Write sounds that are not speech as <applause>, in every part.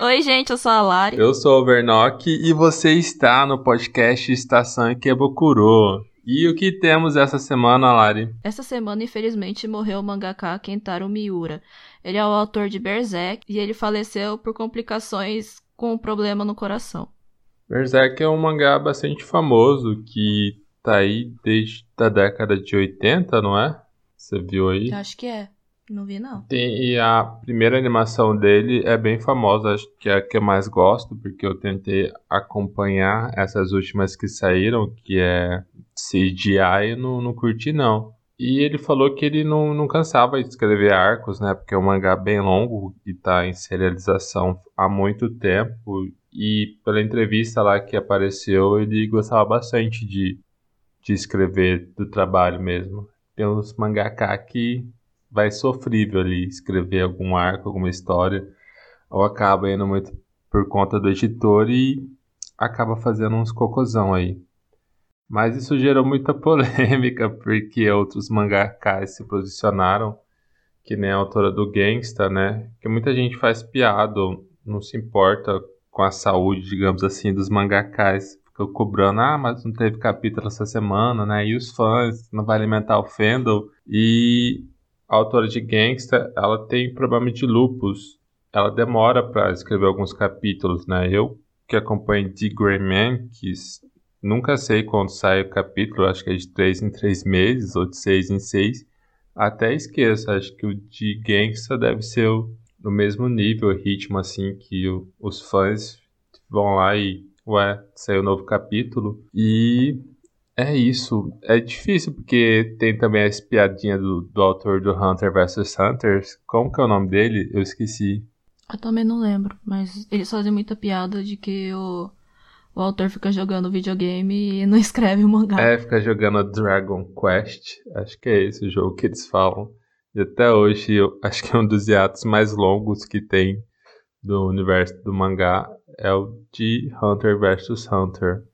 Oi, gente, eu sou a Lari. Eu sou o Vernock e você está no podcast Estação Ikebukuro. E o que temos essa semana, Lari? Essa semana, infelizmente, morreu o mangaka Kentaro Miura. Ele é o autor de Berserk e ele faleceu por complicações com um problema no coração. Berserk é um mangá bastante famoso que tá aí desde a década de 80, não é? Você viu aí? Acho que é. Não vi, não. Tem, e a primeira animação dele é bem famosa, acho que é a que eu mais gosto, porque eu tentei acompanhar essas últimas que saíram, que é CGI, e não, não curti não. E ele falou que ele não, não cansava de escrever arcos, né? Porque é um mangá bem longo e tá em serialização há muito tempo. E pela entrevista lá que apareceu, ele gostava bastante de, de escrever do trabalho mesmo. Tem uns mangaka que vai sofrível ali escrever algum arco, alguma história, ou acaba indo muito por conta do editor e acaba fazendo uns cocôzão aí. Mas isso gerou muita <laughs> polêmica porque outros mangakas se posicionaram, que nem a autora do Gangsta, né? Que muita gente faz piada, não se importa com a saúde, digamos assim, dos mangakas. Ficou cobrando, ah, mas não teve capítulo essa semana, né? E os fãs, não vai alimentar o fandom. E a autora de Gangsta, ela tem problema de lupus. Ela demora para escrever alguns capítulos, né? Eu que acompanho The Grey Man, que nunca sei quando sai o capítulo, acho que é de 3 em 3 meses ou de 6 em 6. Até esqueço, acho que o de Gangsta deve ser o, no mesmo nível, ritmo assim, que o, os fãs vão lá e, ué, saiu um novo capítulo. E é isso. É difícil porque tem também a espiadinha do, do autor do Hunter vs Hunters. Como que é o nome dele? Eu esqueci. Eu também não lembro, mas eles fazem muita piada de que o, o autor fica jogando videogame e não <laughs> escreve o mangá. É, fica jogando Dragon Quest. Acho que é esse o jogo que eles falam. E até hoje, eu acho que é um dos hiatos mais longos que tem do universo do mangá é o de Hunter vs Hunter.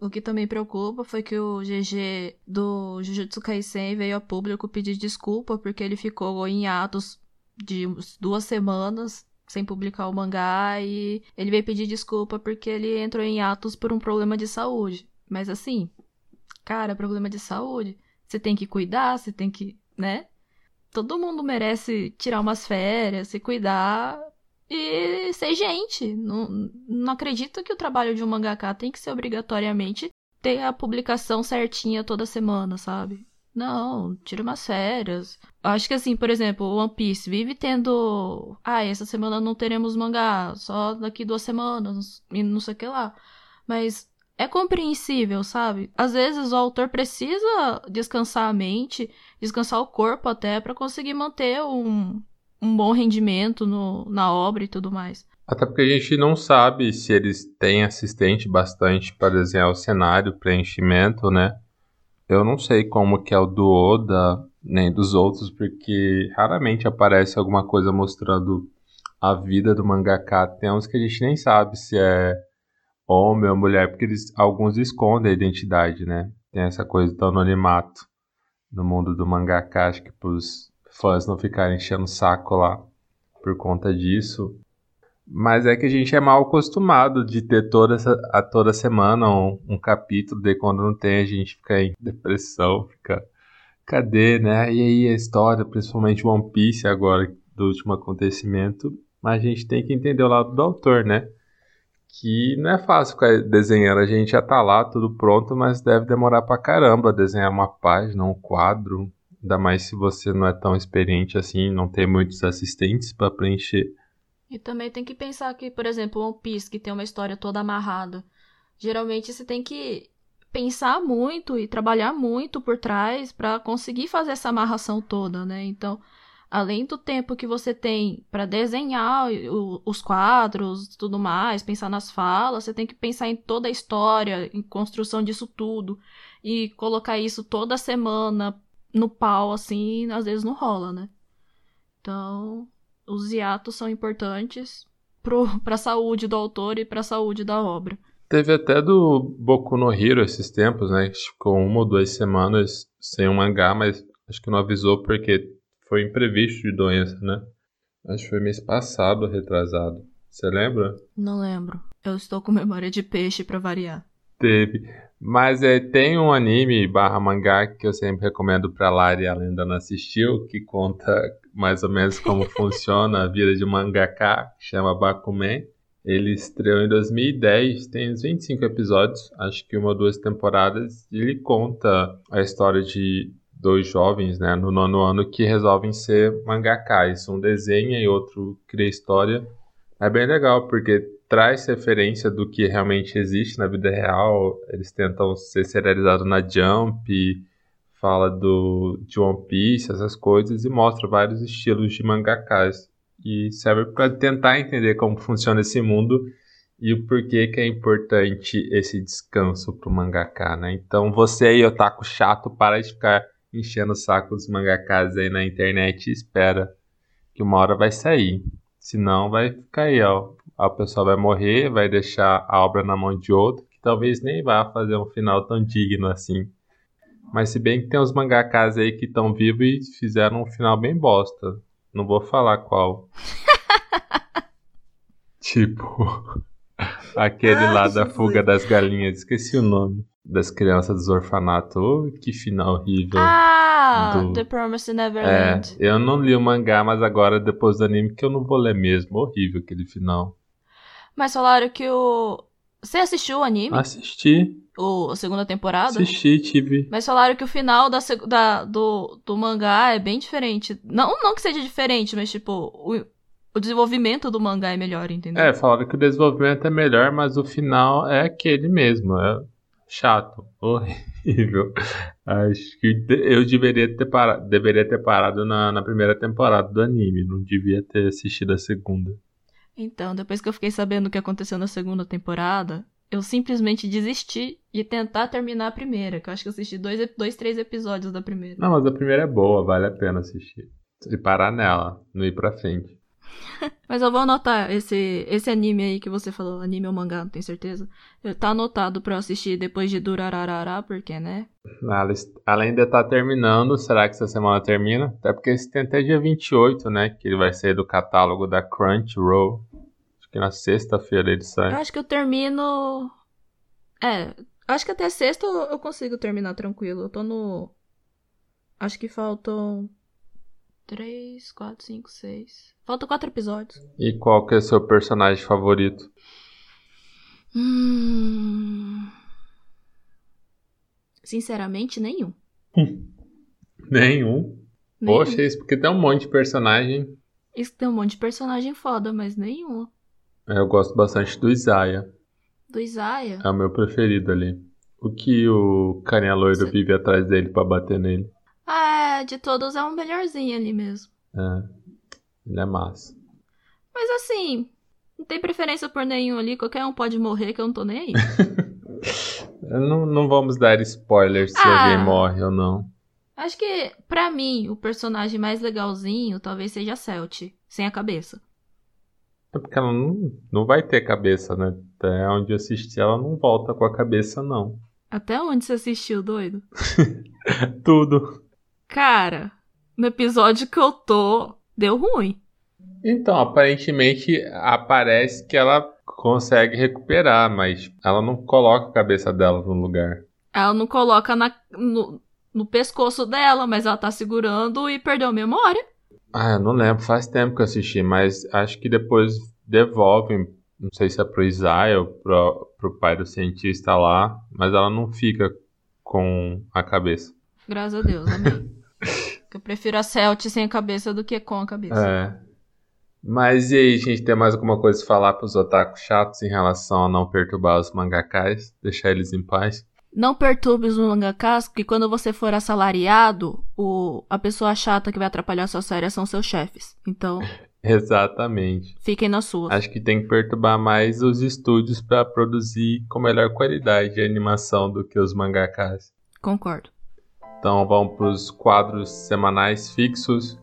O que também preocupa foi que o GG do Jujutsu Kaisen veio a público pedir desculpa porque ele ficou em atos de duas semanas sem publicar o mangá e ele veio pedir desculpa porque ele entrou em atos por um problema de saúde. Mas assim, cara, problema de saúde, você tem que cuidar, você tem que, né? Todo mundo merece tirar umas férias, se cuidar e ser gente. Não, não acredito que o trabalho de um mangaka tem que ser obrigatoriamente ter a publicação certinha toda semana, sabe? Não, tira umas férias. Acho que assim, por exemplo, One Piece vive tendo. Ah, essa semana não teremos mangá, só daqui duas semanas, e não sei o que lá. Mas é compreensível, sabe? Às vezes o autor precisa descansar a mente, descansar o corpo até, para conseguir manter um, um bom rendimento no, na obra e tudo mais. Até porque a gente não sabe se eles têm assistente bastante para desenhar o cenário, preenchimento, né? Eu não sei como que é o do Oda, nem dos outros, porque raramente aparece alguma coisa mostrando a vida do mangaka. Tem uns que a gente nem sabe se é homem ou mulher, porque eles, alguns escondem a identidade, né? Tem essa coisa do anonimato no mundo do mangaka, acho que pros fãs não ficarem enchendo o saco lá por conta disso. Mas é que a gente é mal acostumado de ter toda, essa, a toda semana um, um capítulo, de quando não tem a gente fica em depressão, fica cadê, né? E aí a história, principalmente One Piece agora, do último acontecimento, mas a gente tem que entender o lado do autor, né? Que não é fácil ficar desenhando, a gente já tá lá, tudo pronto, mas deve demorar pra caramba desenhar uma página, um quadro, Ainda mais se você não é tão experiente assim, não tem muitos assistentes para preencher. E também tem que pensar que, por exemplo, One Piece, que tem uma história toda amarrada. Geralmente você tem que pensar muito e trabalhar muito por trás para conseguir fazer essa amarração toda, né? Então, além do tempo que você tem para desenhar o, os quadros, tudo mais, pensar nas falas, você tem que pensar em toda a história, em construção disso tudo e colocar isso toda semana no pau, assim, às vezes não rola, né? Então, os hiatos são importantes pro, <laughs> pra saúde do autor e pra saúde da obra. Teve até do Boku no Hero esses tempos, né? Ficou uma ou duas semanas sem um mangá, mas acho que não avisou porque foi imprevisto de doença, né? Acho que foi mês passado, retrasado. Você lembra? Não lembro. Eu estou com <laughs> memória de peixe para variar. Teve. Mas é, tem um anime barra mangá que eu sempre recomendo pra Lari, ela ainda não assistiu, que conta mais ou menos como <laughs> funciona a vida de um mangaka, que chama Bakuman. Ele estreou em 2010, tem uns 25 episódios, acho que uma ou duas temporadas, e ele conta a história de dois jovens, né, no nono ano, que resolvem ser mangakais. Um desenha e outro cria história. É bem legal, porque traz referência do que realmente existe na vida real. Eles tentam ser serializados na Jump, fala do, de One Piece, essas coisas, e mostra vários estilos de mangakas. E serve para tentar entender como funciona esse mundo e o porquê que é importante esse descanso para o mangaka, né? Então você aí, otaku chato, para de ficar enchendo o saco dos mangakas aí na internet e espera que uma hora vai sair. Senão vai ficar aí, ó a pessoa vai morrer, vai deixar a obra na mão de outro, que talvez nem vá fazer um final tão digno assim. Mas se bem que tem uns mangakas aí que estão vivos e fizeram um final bem bosta. Não vou falar qual. <laughs> tipo, aquele lá da fuga das galinhas, esqueci o nome. Das crianças dos orfanatos. Oh, que final horrível. Ah, do... The Promised Neverland. É, eu não li o mangá, mas agora, depois do anime, que eu não vou ler mesmo. Horrível aquele final. Mas falaram que o. Você assistiu o anime? Assisti. O, a segunda temporada? Assisti, tive. Mas falaram que o final da, da, do, do mangá é bem diferente. Não, não que seja diferente, mas tipo, o, o desenvolvimento do mangá é melhor, entendeu? É, falaram que o desenvolvimento é melhor, mas o final é aquele mesmo. É chato, horrível. <laughs> Acho que eu deveria ter parado, deveria ter parado na, na primeira temporada do anime, não devia ter assistido a segunda. Então, depois que eu fiquei sabendo o que aconteceu na segunda temporada, eu simplesmente desisti de tentar terminar a primeira, que eu acho que eu assisti dois, dois, três episódios da primeira. Não, mas a primeira é boa, vale a pena assistir. E parar nela, não ir pra frente. <laughs> Mas eu vou anotar esse, esse anime aí que você falou, anime ou mangá, não tenho certeza. Tá anotado pra eu assistir depois de Durararará, porque, né? Além de estar tá terminando, será que essa semana termina? Até porque esse tem até dia 28, né? Que ele vai sair do catálogo da Crunchyroll. Acho que na sexta-feira ele sai. Eu acho que eu termino. É, acho que até sexta eu consigo terminar tranquilo. Eu tô no. Acho que faltam 3, 4, 5, 6. Faltam 4 episódios. E qual que é o seu personagem favorito? Hum... Sinceramente, nenhum. <laughs> nenhum? nenhum? Poxa, isso porque tem um monte de personagem. Isso tem um monte de personagem foda, mas nenhum. É, eu gosto bastante do Isaiah. Do Isaiah? É o meu preferido ali. O que o carinha loiro Você... vive atrás dele para bater nele. É, de todos é o melhorzinho ali mesmo. É, ele é massa. Mas assim, não tem preferência por nenhum ali, qualquer um pode morrer que eu não tô nem aí. <laughs> não, não vamos dar spoilers se ah, alguém morre ou não. Acho que, pra mim, o personagem mais legalzinho talvez seja a Celt, sem a cabeça. É porque ela não, não vai ter cabeça, né? Até onde eu assisti, ela não volta com a cabeça, não. Até onde você assistiu, doido? <laughs> Tudo. Cara, no episódio que eu tô, deu ruim. Então, aparentemente aparece que ela consegue recuperar, mas ela não coloca a cabeça dela no lugar. Ela não coloca na, no, no pescoço dela, mas ela tá segurando e perdeu a memória. Ah, eu não lembro, faz tempo que eu assisti, mas acho que depois devolvem, não sei se é pro Isaiah ou pro, pro pai do cientista lá, mas ela não fica com a cabeça. Graças a Deus, amém. <laughs> eu prefiro a Celt sem a cabeça do que com a cabeça. É. Mas e aí, gente, tem mais alguma coisa a falar pros otakus chatos em relação a não perturbar os mangakais? Deixar eles em paz? Não perturbe os mangakas, porque quando você for assalariado, o, a pessoa chata que vai atrapalhar a sua série são seus chefes. Então. <laughs> Exatamente. Fiquem na sua. Acho que tem que perturbar mais os estúdios para produzir com melhor qualidade de animação do que os mangakas. Concordo. Então vamos para os quadros semanais fixos.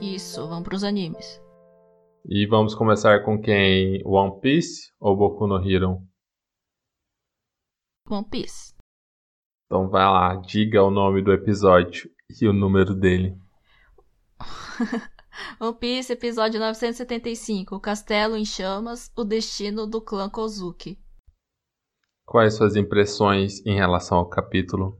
Isso, vamos pros animes. E vamos começar com quem? One Piece ou Boku no Hero? One Piece. Então vai lá, diga o nome do episódio e o número dele. <laughs> One Piece, episódio 975. O Castelo em Chamas, o destino do clã Kozuki. Quais suas impressões em relação ao capítulo?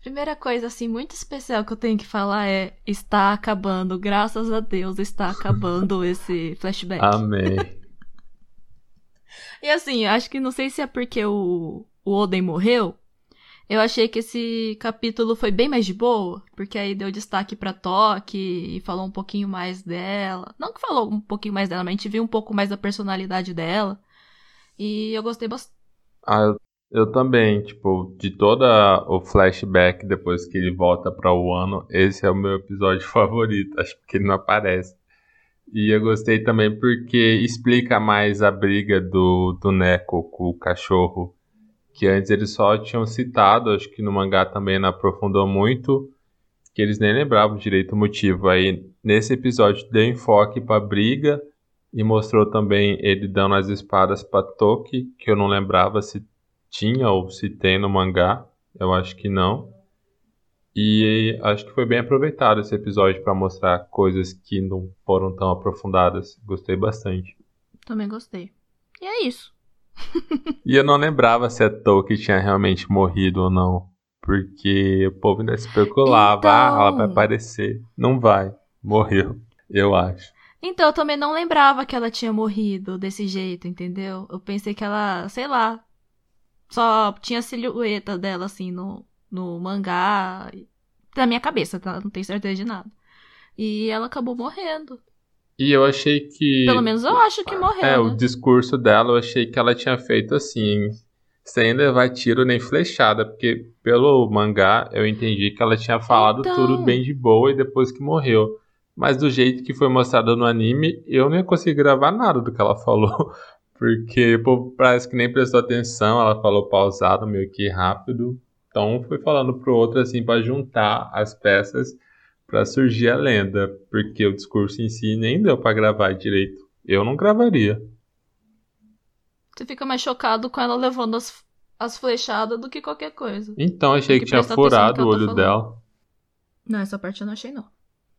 Primeira coisa, assim, muito especial que eu tenho que falar é: está acabando, graças a Deus, está acabando <laughs> esse flashback. Amém. <laughs> e assim, acho que não sei se é porque o, o Oden morreu. Eu achei que esse capítulo foi bem mais de boa, porque aí deu destaque pra Toque e falou um pouquinho mais dela. Não que falou um pouquinho mais dela, mas a gente viu um pouco mais da personalidade dela. E eu gostei bastante. Ah, eu também, tipo, de toda o flashback depois que ele volta para o ano, esse é o meu episódio <laughs> favorito, acho que ele não aparece. E eu gostei também porque explica mais a briga do, do Neko com o cachorro, que antes eles só tinham citado, acho que no mangá também não aprofundou muito, que eles nem lembravam direito o motivo. Aí nesse episódio deu enfoque pra briga e mostrou também ele dando as espadas pra Toki, que eu não lembrava se tinha ou se tem no mangá. Eu acho que não. E acho que foi bem aproveitado esse episódio para mostrar coisas que não foram tão aprofundadas. Gostei bastante. Também gostei. E é isso. <laughs> e eu não lembrava se a Tolkien tinha realmente morrido ou não. Porque o povo ainda especulava, então... ah, ela vai aparecer. Não vai. Morreu, eu acho. Então, eu também não lembrava que ela tinha morrido desse jeito, entendeu? Eu pensei que ela, sei lá, só tinha a silhueta dela, assim, no, no mangá. Na minha cabeça, tá? Não tenho certeza de nada. E ela acabou morrendo. E eu achei que. Pelo menos eu acho que morreu. É, né? o discurso dela eu achei que ela tinha feito assim, sem levar tiro nem flechada, porque pelo mangá eu entendi que ela tinha falado então... tudo bem de boa e depois que morreu. Mas do jeito que foi mostrado no anime, eu nem consegui gravar nada do que ela falou. <laughs> Porque povo parece que nem prestou atenção, ela falou pausado, meio que rápido. Então foi falando pro outro assim para juntar as peças para surgir a lenda, porque o discurso em si nem deu para gravar direito. Eu não gravaria. Você fica mais chocado com ela levando as, as flechadas do que qualquer coisa. Então achei que, que tinha furado o olho dela. Não, essa parte eu não achei não.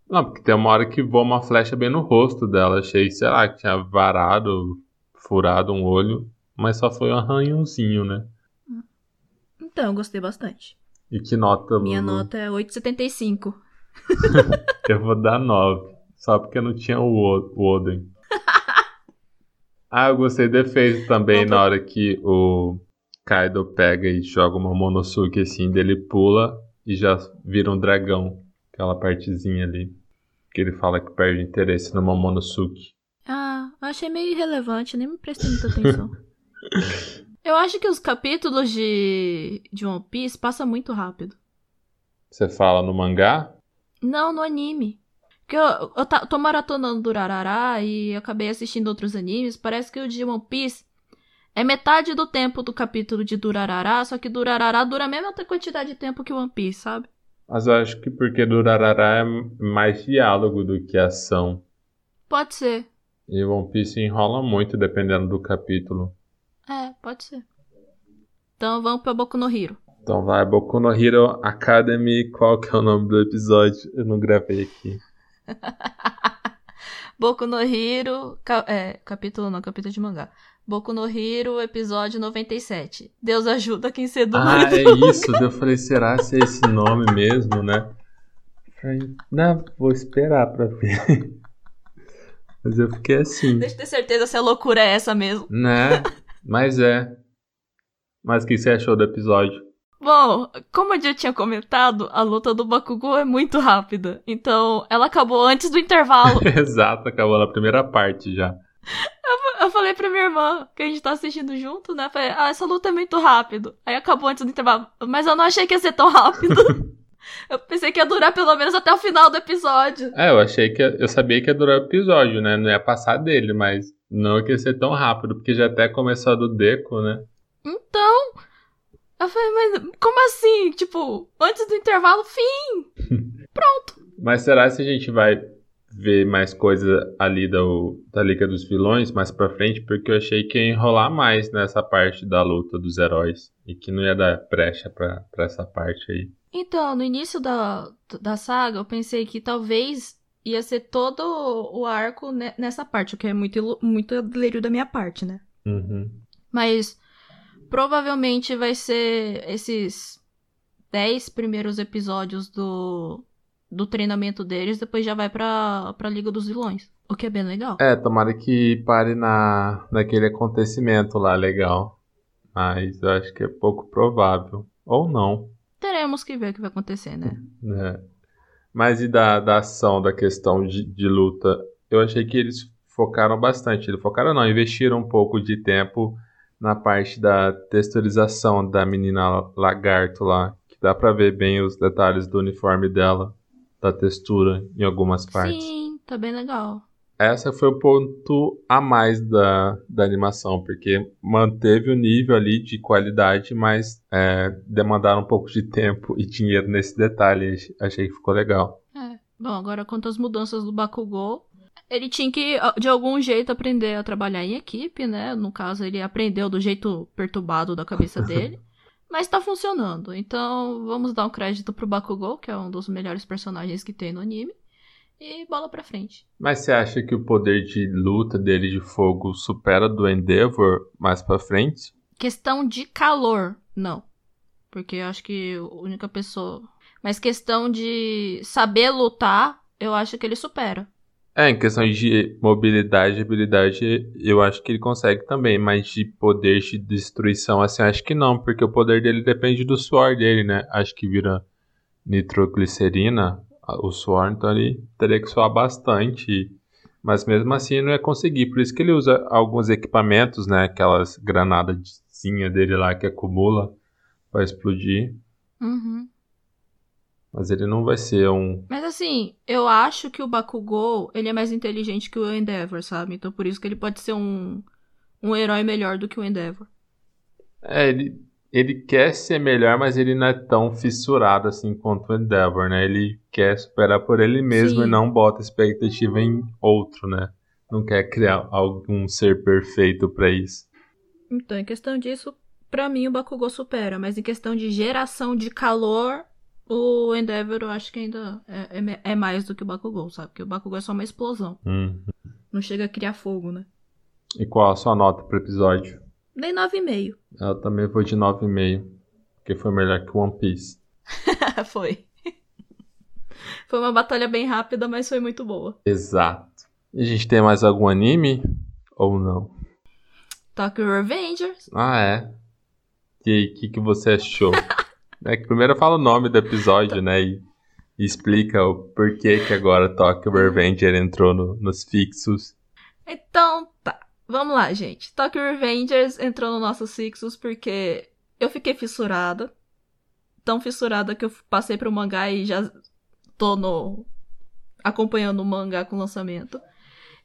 Não, porque tem uma hora que voa uma flecha bem no rosto dela. Achei, sei lá, que tinha varado, furado um olho, mas só foi um arranhãozinho, né? Então, eu gostei bastante. E que nota, Minha nota é 8,75. <laughs> eu vou dar 9. Só porque não tinha o, o Oden. <laughs> ah, eu gostei do efeito também na hora que o Kaido pega e joga uma Monosuke assim, dele pula e já vira um dragão. Aquela partezinha ali. Que ele fala que perde interesse no Momonosuke. Ah, achei meio irrelevante, nem me prestei muita atenção. <laughs> eu acho que os capítulos de, de One Piece passam muito rápido. Você fala no mangá? Não, no anime. Porque eu, eu tô maratonando Durarará e acabei assistindo outros animes. Parece que o de One Piece é metade do tempo do capítulo de Durarará, só que Durarará dura a mesma quantidade de tempo que One Piece, sabe? Mas eu acho que porque Durarará é mais diálogo do que ação. Pode ser. E One Piece enrola muito dependendo do capítulo. É, pode ser. Então vamos pra Boku no Hero. Então vai, Boku no Hero Academy. Qual que é o nome do episódio? Eu não gravei aqui. <laughs> Boku no Hero. É, capítulo não, capítulo de mangá. Boku no Hero, episódio 97. Deus ajuda quem seduz. Ah, é isso. Eu falei, será se é esse nome mesmo, né? não, vou esperar pra ver. <laughs> Mas eu fiquei assim. Deixa eu ter certeza se a loucura é essa mesmo. Né? Mas é. Mas o que você achou do episódio? Bom, como eu já tinha comentado, a luta do Bakugou é muito rápida. Então, ela acabou antes do intervalo. <laughs> Exato, acabou na primeira parte já. Eu, eu, falei pra minha irmã, que a gente tá assistindo junto, né? Falei, ah, essa luta é muito rápido. Aí acabou antes do intervalo. Mas eu não achei que ia ser tão rápido. <laughs> eu pensei que ia durar pelo menos até o final do episódio. É, eu achei que. Eu sabia que ia durar o episódio, né? Não ia passar dele, mas não ia ser tão rápido, porque já até começou a do Deco, né? Então. Eu falei, mas como assim? Tipo, antes do intervalo, fim! <laughs> Pronto. Mas será se a gente vai ver mais coisa ali da, da Liga dos Vilões mais pra frente, porque eu achei que ia enrolar mais nessa parte da luta dos heróis e que não ia dar brecha pra, pra essa parte aí. Então, no início da, da saga, eu pensei que talvez ia ser todo o arco nessa parte, o que é muito, muito delírio da minha parte, né? Uhum. Mas provavelmente vai ser esses dez primeiros episódios do, do treinamento deles, depois já vai pra, pra Liga dos Vilões. O que é bem legal. É, tomara que pare na, naquele acontecimento lá legal. Mas eu acho que é pouco provável. Ou não. Teremos que ver o que vai acontecer, né? É. Mas e da, da ação, da questão de, de luta? Eu achei que eles focaram bastante. Eles focaram não, investiram um pouco de tempo na parte da texturização da menina lagarto lá. Que dá pra ver bem os detalhes do uniforme dela da textura em algumas partes. Sim, tá bem legal. Essa foi o ponto a mais da, da animação, porque manteve o nível ali de qualidade, mas é, demandaram um pouco de tempo e dinheiro nesse detalhe. Achei que ficou legal. É. Bom, agora quanto às mudanças do Bakugou, ele tinha que, de algum jeito, aprender a trabalhar em equipe, né? No caso, ele aprendeu do jeito perturbado da cabeça <laughs> dele. Mas tá funcionando. Então, vamos dar um crédito pro Bakugou, que é um dos melhores personagens que tem no anime. E bola pra frente. Mas você acha que o poder de luta dele de fogo supera do Endeavor mais pra frente? Questão de calor, não. Porque eu acho que a única pessoa. Mas questão de saber lutar, eu acho que ele supera. É, em questão de mobilidade e habilidade, eu acho que ele consegue também, mas de poder de destruição, assim, acho que não, porque o poder dele depende do suor dele, né? Acho que vira nitroglicerina, o suor, então ele teria que suar bastante, mas mesmo assim não ia conseguir, por isso que ele usa alguns equipamentos, né? Aquelas granadazinhas dele lá que acumula para explodir. Uhum. Mas ele não vai ser um. Mas assim, eu acho que o Bakugou, ele é mais inteligente que o Endeavor, sabe? Então por isso que ele pode ser um, um herói melhor do que o Endeavor. É, ele, ele quer ser melhor, mas ele não é tão fissurado assim quanto o Endeavor, né? Ele quer superar por ele mesmo Sim. e não bota expectativa em outro, né? Não quer criar algum ser perfeito para isso. Então, em questão disso, para mim o Bakugou supera, mas em questão de geração de calor, o Endeavor eu acho que ainda é, é, é, mais do que o Bakugou, sabe? Porque o Bakugou é só uma explosão. Uhum. Não chega a criar fogo, né? E qual a sua nota pro episódio? Dei 9,5. Eu também vou de 9,5. Porque foi melhor que One Piece. <laughs> foi. foi uma batalha bem rápida, mas foi muito boa. Exato. E a gente tem mais algum anime? Ou não? Tokyo Revengers. Ah, é. E aí, o que, que você achou? <laughs> É que primeiro fala o nome do episódio, né? E, e explica o porquê que agora Tokyo Revenger entrou no, nos fixos. Então, tá. Vamos lá, gente. Tokyo Revengers entrou nos nossos fixos porque eu fiquei fissurada. Tão fissurada que eu passei pro mangá e já tô no... acompanhando o mangá com o lançamento.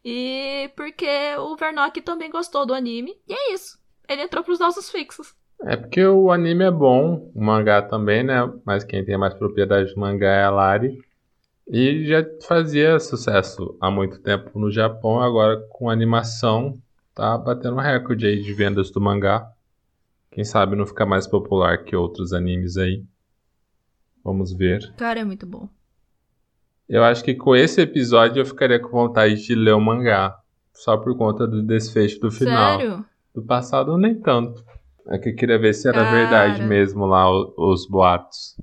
E porque o Vernock também gostou do anime. E é isso. Ele entrou pros nossos fixos. É porque o anime é bom, o mangá também, né? Mas quem tem mais propriedade do mangá é a Lari. E já fazia sucesso há muito tempo no Japão, agora com animação tá batendo recorde aí de vendas do mangá. Quem sabe não ficar mais popular que outros animes aí. Vamos ver. Cara, é muito bom. Eu acho que com esse episódio eu ficaria com vontade de ler o mangá. Só por conta do desfecho do final. Sério? Do passado nem tanto. É que eu queria ver se era Cara. verdade mesmo lá os, os boatos.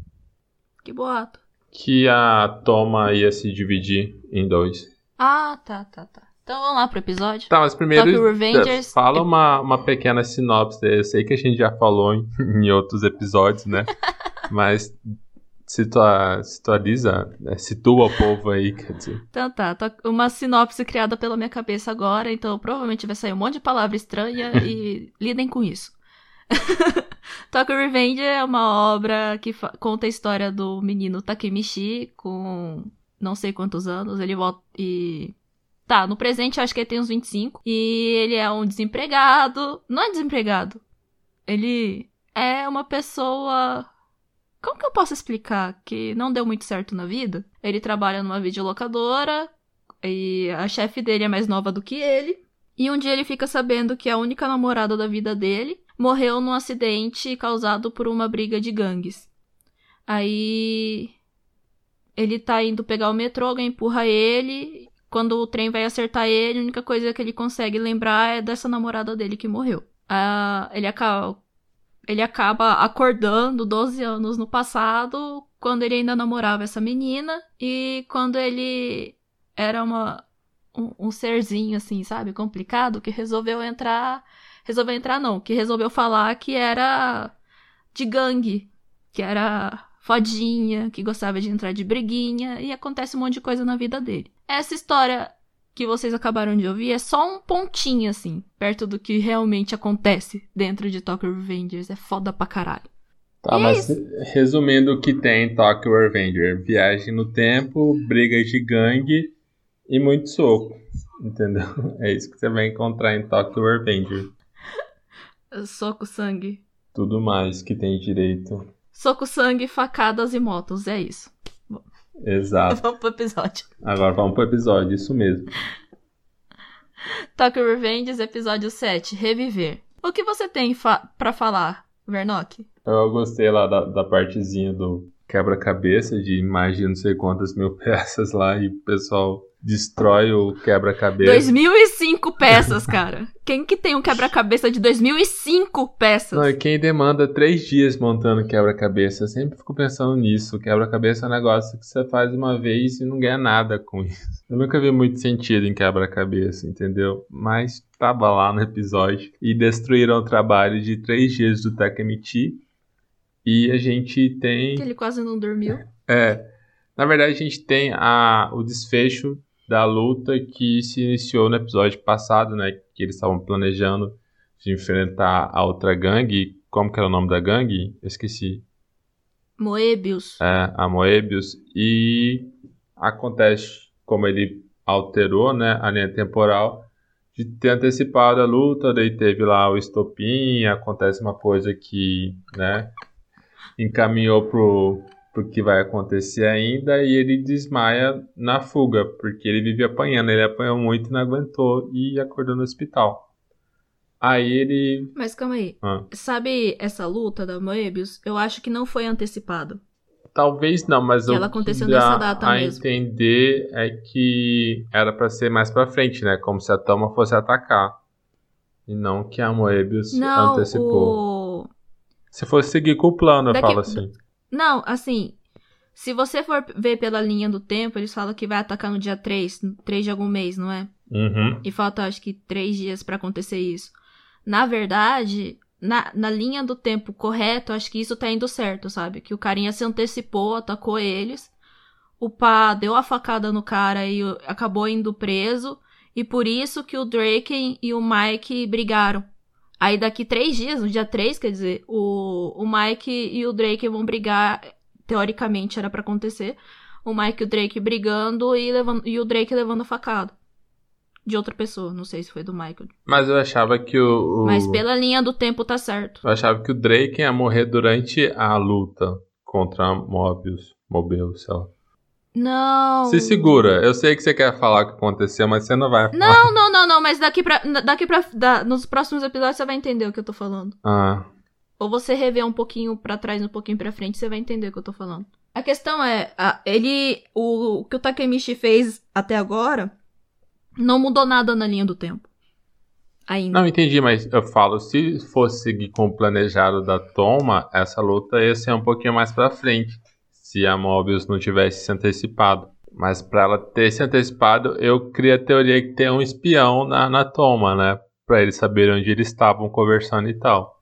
Que boato? Que a toma ia se dividir em dois. Ah, tá, tá, tá. Então vamos lá pro episódio. Tá, mas primeiro Revengers... fala uma, uma pequena sinopse. Eu sei que a gente já falou em, <laughs> em outros episódios, né? <laughs> mas situa, situaliza, né? situa o povo aí, quer dizer. Então tá, uma sinopse criada pela minha cabeça agora, então provavelmente vai sair um monte de palavra estranha <laughs> e lidem com isso. <laughs> Tokyo Revenge é uma obra que conta a história do menino Takemichi com não sei quantos anos. Ele volta e. Tá, no presente eu acho que ele tem uns 25. E ele é um desempregado. Não é desempregado. Ele é uma pessoa. Como que eu posso explicar? Que não deu muito certo na vida. Ele trabalha numa videolocadora. E a chefe dele é mais nova do que ele. E um dia ele fica sabendo que a única namorada da vida dele morreu num acidente causado por uma briga de gangues. Aí ele tá indo pegar o metrô, alguém empurra ele. Quando o trem vai acertar ele, a única coisa que ele consegue lembrar é dessa namorada dele que morreu. Ah, ele, acaba, ele acaba acordando 12 anos no passado, quando ele ainda namorava essa menina, e quando ele era uma, um, um serzinho, assim, sabe, complicado, que resolveu entrar. Resolveu entrar, não, que resolveu falar que era de gangue, que era fodinha, que gostava de entrar de briguinha, e acontece um monte de coisa na vida dele. Essa história que vocês acabaram de ouvir é só um pontinho, assim, perto do que realmente acontece dentro de Tokyo Revengers. É foda pra caralho. Tá, E é mas resumindo o que tem em Tokyo Revenger, viagem no tempo, briga de gangue e muito soco. Entendeu? <laughs> É isso que você vai encontrar em Tokyo Revenger. Soco, sangue. Tudo mais que tem direito. Soco, sangue, facadas e motos. É isso. Exato. <laughs> Vamos pro episódio. Agora vamos pro episódio, isso mesmo. Tokyo Revengers, episódio 7. Reviver. O que você tem fa pra falar, Vernock? Eu gostei lá da, da partezinha do quebra-cabeça de mais de não sei quantas mil <laughs> peças lá e o pessoal destrói o quebra-cabeça. 2005 peças, cara. Quem que tem um quebra-cabeça de 2005 peças? Não, e quem demanda três dias montando quebra-cabeça? Eu sempre fico pensando nisso. Quebra-cabeça é um negócio que você faz uma vez e não ganha nada com isso. Eu nunca vi muito sentido em quebra-cabeça, entendeu? Mas tava lá no episódio. E destruíram o trabalho de três dias do Takemichi. E a gente tem. Que ele quase não dormiu. É. Na verdade, a gente tem a, o desfecho da luta que se iniciou no episódio passado, né? Que eles estavam planejando de enfrentar a outra gangue. Como que era o nome da gangue? Eu esqueci. Moebius. É, a Moebius. E acontece, como ele alterou né, a linha temporal, de ter antecipado a luta, daí teve lá o estopim, acontece uma coisa que, né, encaminhou pro, pro que vai acontecer ainda e ele desmaia na fuga, porque ele vive apanhando, ele apanhou muito e não aguentou e acordou no hospital. Aí ele... Mas calma aí. Ah, Sabe essa luta da Moebius? Eu acho que não foi antecipado. Talvez não, mas ela aconteceu que dá nessa data a mesmo. entender é que era pra ser mais pra frente, né? Como se a Toma fosse atacar. E não que a Moebius Não, antecipou. o... Se fosse seguir com o plano, eu Daqui- falo assim. Não, assim... Se você for ver pela linha do tempo, eles falam que vai atacar no dia 3, 3 de algum mês, não é? Uhum. E falta, acho que, três dias pra acontecer isso. Na verdade, na, na linha do tempo correto, acho que isso tá indo certo, sabe? Que o carinha se antecipou, atacou eles. O pá deu a facada no cara e acabou indo preso. E por isso que o Draken e o Mike brigaram. Aí daqui três dias, no dia 3, quer dizer, o, o Mike e o Drake vão brigar. Teoricamente era pra acontecer. O Mike e o Drake brigando e, levando, e o Drake levando a facada de outra pessoa. Não sei se foi do Michael. Mas eu achava que o. o- Mas pela linha do tempo tá certo. Eu achava que o Drake ia morrer durante a luta contra a Mobius. Mobius, sei lá. Não. Se segura. Eu sei que você quer falar o que aconteceu, mas você não vai falar. Não, não, não, não. Mas daqui pra. Daqui pra da- nos próximos episódios você vai entender o que eu tô falando. Ah, Ou você rever um pouquinho pra trás, um pouquinho pra frente, você vai entender o que eu tô falando. A questão é, a- ele. O, o que o Takemichi fez até agora não mudou nada na linha do tempo. Ainda. Não, entendi, mas eu falo, se fosse seguir com o planejado da Toma, essa luta ia ser um pouquinho mais pra frente, se a Mobius não tivesse se antecipado. Mas pra ela ter se antecipado, eu cria a teoria que tem um espião na, na Toma, né? Pra eles saberem onde eles estavam conversando e tal.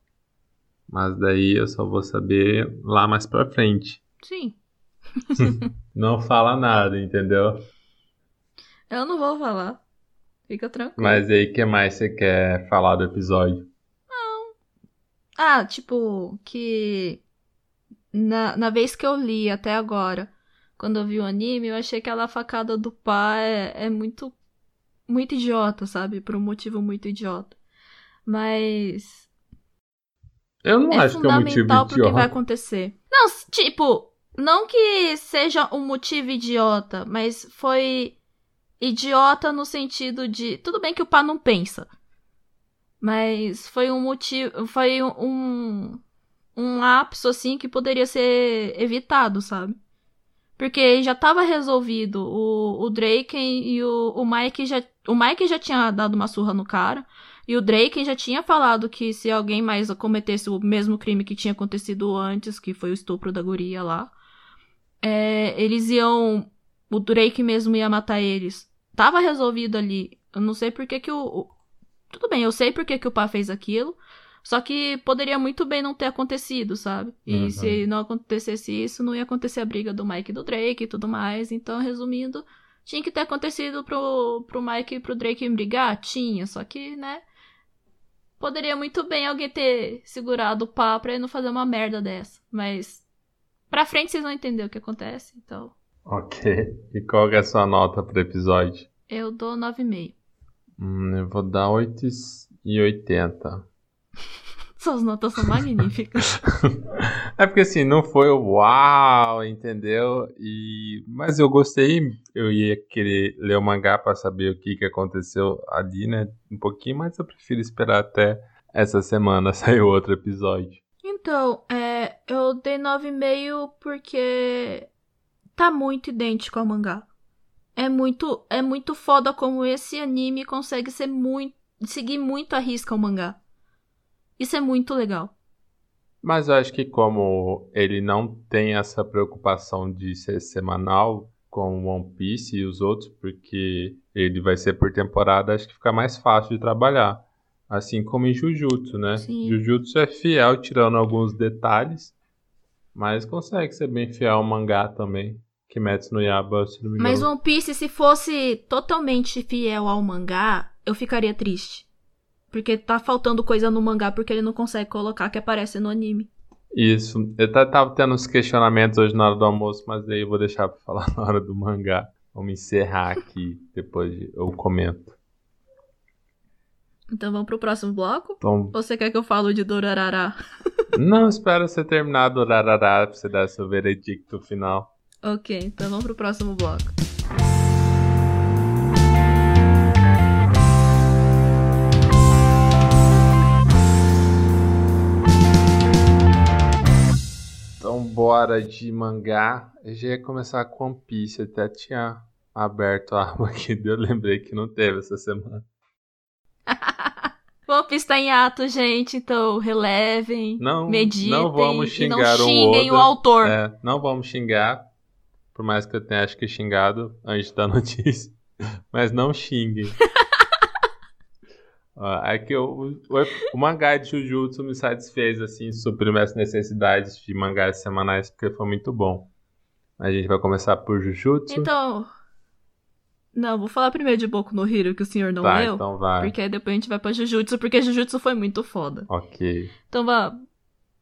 Mas daí eu só vou saber lá mais pra frente. Sim. <laughs> Não fala nada, entendeu? Eu não vou falar. Fica tranquilo. Mas aí, o que mais você quer falar do episódio? Ah, tipo, que na, na vez que eu li até agora, quando eu vi o anime, eu achei que aquela facada do pai é, é muito, muito idiota, sabe? Por um motivo muito idiota. Mas Eu não é acho que é um motivo fundamental pro que vai idiota. acontecer. Não, tipo, não que seja um motivo idiota, mas foi idiota no sentido de. Tudo bem que o pá não pensa. Mas foi um motivo. Foi um. Um ápice, assim, que poderia ser evitado, sabe? Porque já tava resolvido. O, o Drake e o, o Mike já. O Mike já tinha dado uma surra no cara. E o Drake já tinha falado que se alguém mais cometesse o mesmo crime que tinha acontecido antes, que foi o estupro da guria lá, é, eles iam. O Drake mesmo ia matar eles. Tava resolvido ali. Eu não sei por que, que o, o. Tudo bem, eu sei por que, que o Pá fez aquilo. Só que poderia muito bem não ter acontecido, sabe? E uhum. se não acontecesse isso, não ia acontecer a briga do Mike e do Drake e tudo mais. Então, resumindo, tinha que ter acontecido pro, pro Mike e pro Drake brigar? Tinha, só que, né? Poderia muito bem alguém ter segurado o pá pra ele não fazer uma merda dessa. Mas pra frente vocês vão entender o que acontece, então. Ok. E qual é a sua nota pro episódio? Eu dou 9,5. Hum, eu vou dar 8,80. Suas notas são magníficas. <laughs> é porque assim, não foi o uau, entendeu? E mas eu gostei, eu ia querer ler o mangá para saber o que que aconteceu ali, né? Um pouquinho, mas eu prefiro esperar até essa semana <laughs> sair outro episódio. Então, é, eu dei 9,5 porque tá muito idêntico ao mangá. É muito, é muito foda como esse anime consegue ser muito, seguir muito a risca o mangá. Isso é muito legal. Mas eu acho que como ele não tem essa preocupação de ser semanal com One Piece e os outros, porque ele vai ser por temporada, acho que fica mais fácil de trabalhar. Assim como em Jujutsu, né? Sim. Jujutsu é fiel, tirando alguns detalhes, mas consegue ser bem fiel ao mangá também. Kimetsu no Yaba, se não me engano. Mas One Piece, se fosse totalmente fiel ao mangá, eu ficaria triste. Porque tá faltando coisa no mangá porque ele não consegue colocar que aparece no anime. Isso. Eu tava tendo uns questionamentos hoje na hora do almoço, mas aí eu vou deixar pra falar <laughs> na hora do mangá. Vamos encerrar aqui, depois eu comento. Então vamos pro próximo bloco? Então... Você quer que eu falo de Dorarará? <laughs> não, espero você terminar Dorarará pra você dar seu veredicto final. Ok, então vamos pro próximo bloco. Bora de mangá, eu já ia começar com One Piece. Eu até tinha aberto a <laughs> aba aqui, eu lembrei que não teve essa semana. <laughs> One Piece tá em ato, gente, então relevem, não, meditem não vamos xingar não xinguem o, o autor. É, não vamos xingar, por mais que eu tenha acho que xingado antes da <laughs> notícia, mas não xinguem. É que o, o, o, mangá de Jujutsu me satisfez, assim, suprir minhas necessidades de mangás semanais, porque foi muito bom. A gente vai começar por Jujutsu. Então. Não, vou falar primeiro de Boku no Hero, que o senhor não tá, leu. então vai. Porque aí depois a gente vai pra Jujutsu, porque Jujutsu foi muito foda. Ok. Então vá.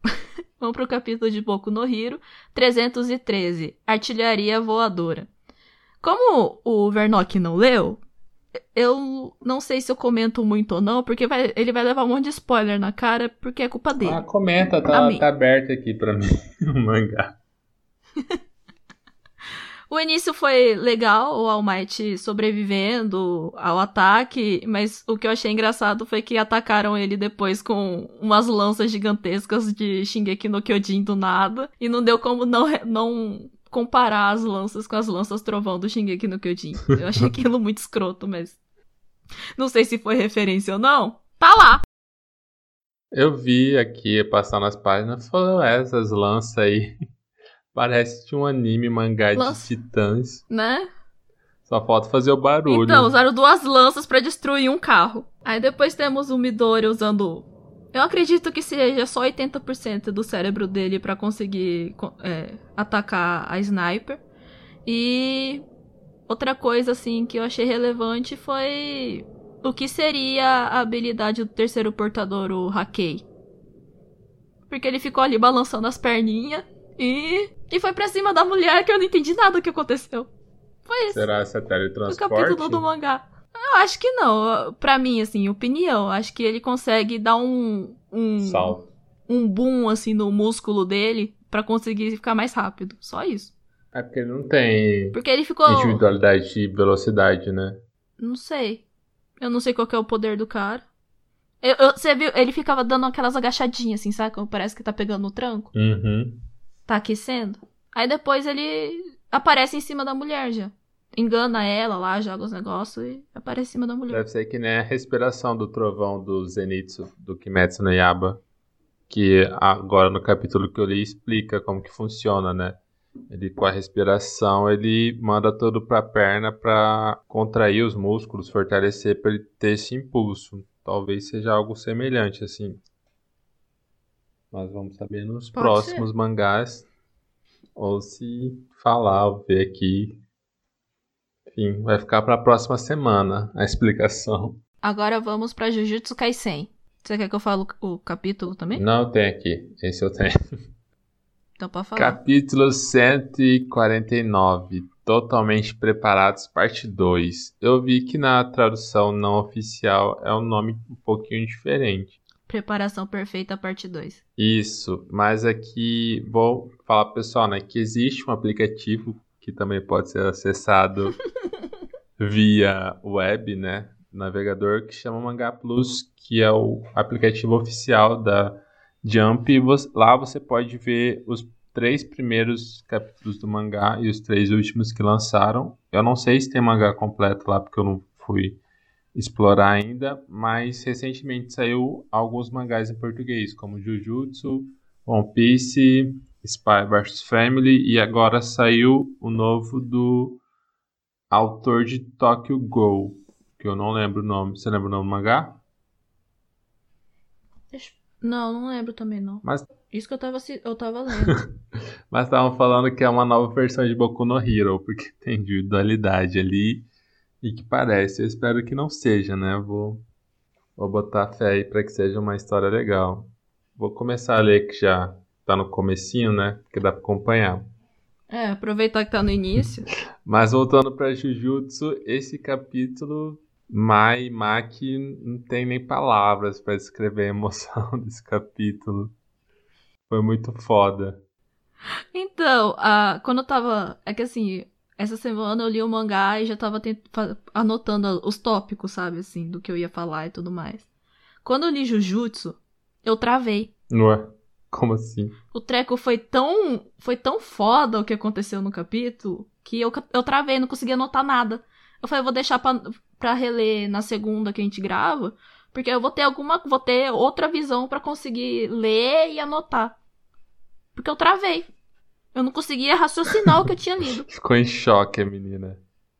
<laughs> Vamos pro capítulo de Boku no Hero, 313, Artilharia Voadora. Como o Vernock não leu, eu não sei se eu comento muito ou não, porque vai, ele vai levar um monte de spoiler na cara, porque é culpa dele. Ah, comenta, tá, tá aberto aqui pra mim <laughs> o mangá. <laughs> o início foi legal, o All Might sobrevivendo ao ataque, mas o que eu achei engraçado foi que atacaram ele depois com umas lanças gigantescas de Shingeki no Kyojin do nada, e não deu como não, não comparar as lanças com as lanças trovão do Shingeki no Kyojin. Eu achei <laughs> aquilo muito escroto, mas não sei se foi referência ou não. Tá lá. Eu vi aqui passar nas páginas, falou essas lanças aí. <laughs> Parece de um anime mangá Lança, de titãs. Né? Só falta fazer o barulho. Então, usaram duas lanças para destruir um carro. Aí depois temos o Midori usando eu acredito que seja só 80% do cérebro dele para conseguir é, atacar a sniper. E outra coisa assim que eu achei relevante foi o que seria a habilidade do terceiro portador, o Hakei. Porque ele ficou ali balançando as perninhas e e foi pra cima da mulher que eu não entendi nada do que aconteceu. Foi isso. Será essa teletransporte? O capítulo do mangá. Eu acho que não. Pra mim, assim, opinião. Acho que ele consegue dar um. Um, Salto. um boom, assim, no músculo dele para conseguir ficar mais rápido. Só isso. É porque ele não tem Porque ele ficou. individualidade de velocidade, né? Não sei. Eu não sei qual que é o poder do cara. Eu- eu- você viu? Ele ficava dando aquelas agachadinhas, assim, sabe? Como parece que tá pegando no tranco. Uhum. Tá aquecendo. Aí depois ele aparece em cima da mulher já. Engana ela lá, joga os negócios e aparece em cima da mulher. Deve ser que nem a respiração do trovão do Zenitsu, do Kimetsu no Yaba. Que agora no capítulo que eu li explica como que funciona, né? Ele com a respiração, ele manda tudo pra perna pra contrair os músculos, fortalecer pra ele ter esse impulso. Talvez seja algo semelhante assim. Mas vamos saber nos Pode próximos mangás. Ou se falar, ou ver aqui. Enfim, vai ficar pra próxima semana a explicação. Agora vamos pra Jujutsu Kaisen. Você quer que eu fale o capítulo também? Não tem aqui. Esse eu tenho. Então pode falar. Capítulo 149. Totalmente Preparados, parte 2. Eu vi que na tradução não oficial é um nome um pouquinho diferente. Preparação Perfeita, parte 2. Isso, mas aqui vou falar pro pessoal, né, que existe um aplicativo que também pode ser acessado <laughs> via web, né, navegador que chama Mangá Plus, que é o aplicativo oficial da Jump. E você- lá você pode ver os três primeiros capítulos do mangá e os três últimos que lançaram. Eu não sei se tem mangá completo lá porque eu não fui explorar ainda, mas recentemente saiu alguns mangás em português, como Jujutsu, One Piece, Spy vs Family e agora saiu o novo do autor de Tokyo Ghoul, que eu não lembro o nome. Você lembra o nome do mangá? Não, não lembro também, não. Mas Isso que eu tava, eu tava lendo. <laughs> mas estavam falando que é uma nova versão de Boku no Hero, porque <laughs> tem individualidade ali e que parece. Eu espero que não seja, né? Vou vou botar fé aí para que seja uma história legal. Vou começar a ler que já tá no comecinho, né? Porque dá para acompanhar. é, aproveitar que tá no início. <laughs> Mas voltando para Jujutsu, esse capítulo Mai Maki não tem nem palavras para descrever a emoção <laughs> desse capítulo. Foi muito foda. Então, a, quando eu tava. É que assim, essa semana eu li o mangá e já tava tent- anotando os tópicos, sabe, assim, do que eu ia falar e tudo mais. Quando eu li Jujutsu, eu travei. Ué, como assim? O treco foi tão. Foi tão foda o que aconteceu no capítulo que eu, eu travei, não conseguia anotar nada. Eu falei, eu vou deixar pra, pra reler na segunda que a gente grava, porque eu vou ter alguma. Vou ter outra visão pra conseguir ler e anotar. Porque eu travei. Eu não conseguia raciocinar o que eu tinha <laughs> lido. Ficou em choque a menina.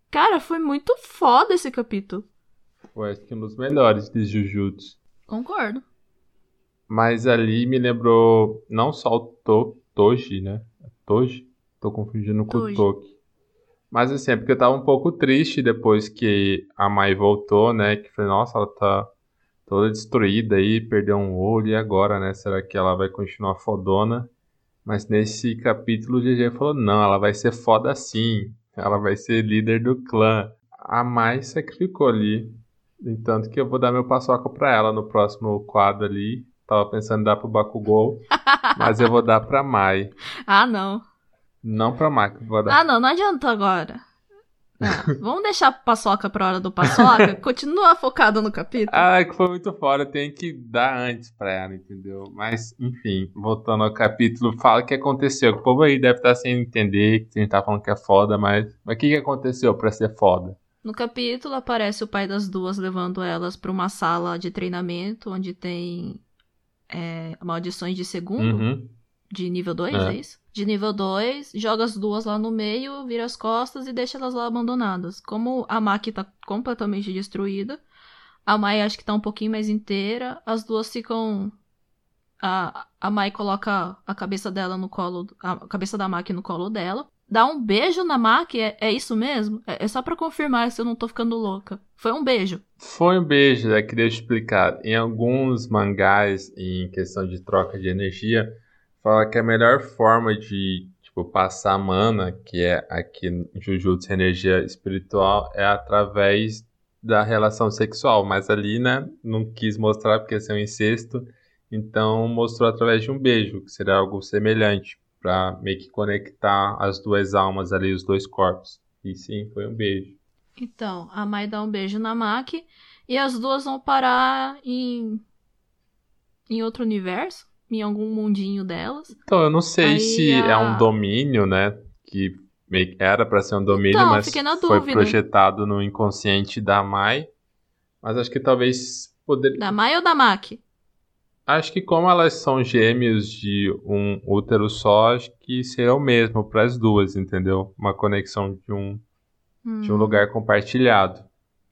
Cara, foi muito foda esse capítulo. Foi acho que um dos melhores de Jujutsu. Concordo. Mas ali me lembrou não só o to, Toji, né? Toji? Tô confundindo com o Toki. Mas assim, é porque eu tava um pouco triste depois que a Mai voltou, né? Que falei, nossa, ela tá toda destruída aí, perdeu um olho, e agora, né? Será que ela vai continuar fodona? Mas nesse capítulo o GG falou, não, ela vai ser foda sim. Ela vai ser líder do clã. A Mai sacrificou ali. Entanto que eu vou dar meu paçoca pra ela no próximo quadro ali. Tava pensando em dar pro Bakugou, <laughs> mas eu vou dar pra Mai. Ah, não. Não pra Mai, que eu vou dar. Ah, não, não adianta agora. Não, vamos deixar a paçoca pra hora do paçoca. <laughs> Continua focado no capítulo. Ah, é que foi muito fora, eu tenho que dar antes pra ela, entendeu? Mas, enfim, voltando ao capítulo, fala o que aconteceu. O povo aí deve estar sem entender, que a gente tá falando que é foda, mas. Mas o que, que aconteceu pra ser foda? No capítulo aparece o pai das duas levando elas pra uma sala de treinamento onde tem é, maldições de segundo, Uhum. de nível 2, É. é. isso? De nível 2, joga as duas lá no meio, vira as costas e deixa elas lá abandonadas. Como a Maki tá completamente destruída, a Mai acho que tá um pouquinho mais inteira, as duas ficam. A, a Mai coloca a cabeça dela no colo. A cabeça da Maki no colo dela. Dá um beijo na Maki, é, é isso mesmo? É, é só pra confirmar se eu não tô ficando louca. Foi um beijo. Foi um beijo, né? Te explicar. Em alguns mangás, em questão de troca de energia, fala que a melhor forma de tipo, passar mana, que é aqui Jujutsu energia espiritual, é através da relação sexual. Mas ali, né, não quis mostrar porque ia ser um incesto, então mostrou através de um beijo, que seria algo semelhante. Pra meio que conectar as duas almas ali, os dois corpos. E sim, foi um beijo. Então, a Mai dá um beijo na Maki e as duas vão parar em. em outro universo, em algum mundinho delas. Então, eu não sei Aí se é a- um domínio, né? Que era pra ser um domínio, Então, mas foi dúvida. projetado no inconsciente da Mai. Mas acho que talvez poderia. Da Mai ou da Maki? Acho que como elas são gêmeos de um útero só, acho que seria o mesmo para as duas, entendeu? Uma conexão de um, de um Hum. lugar compartilhado.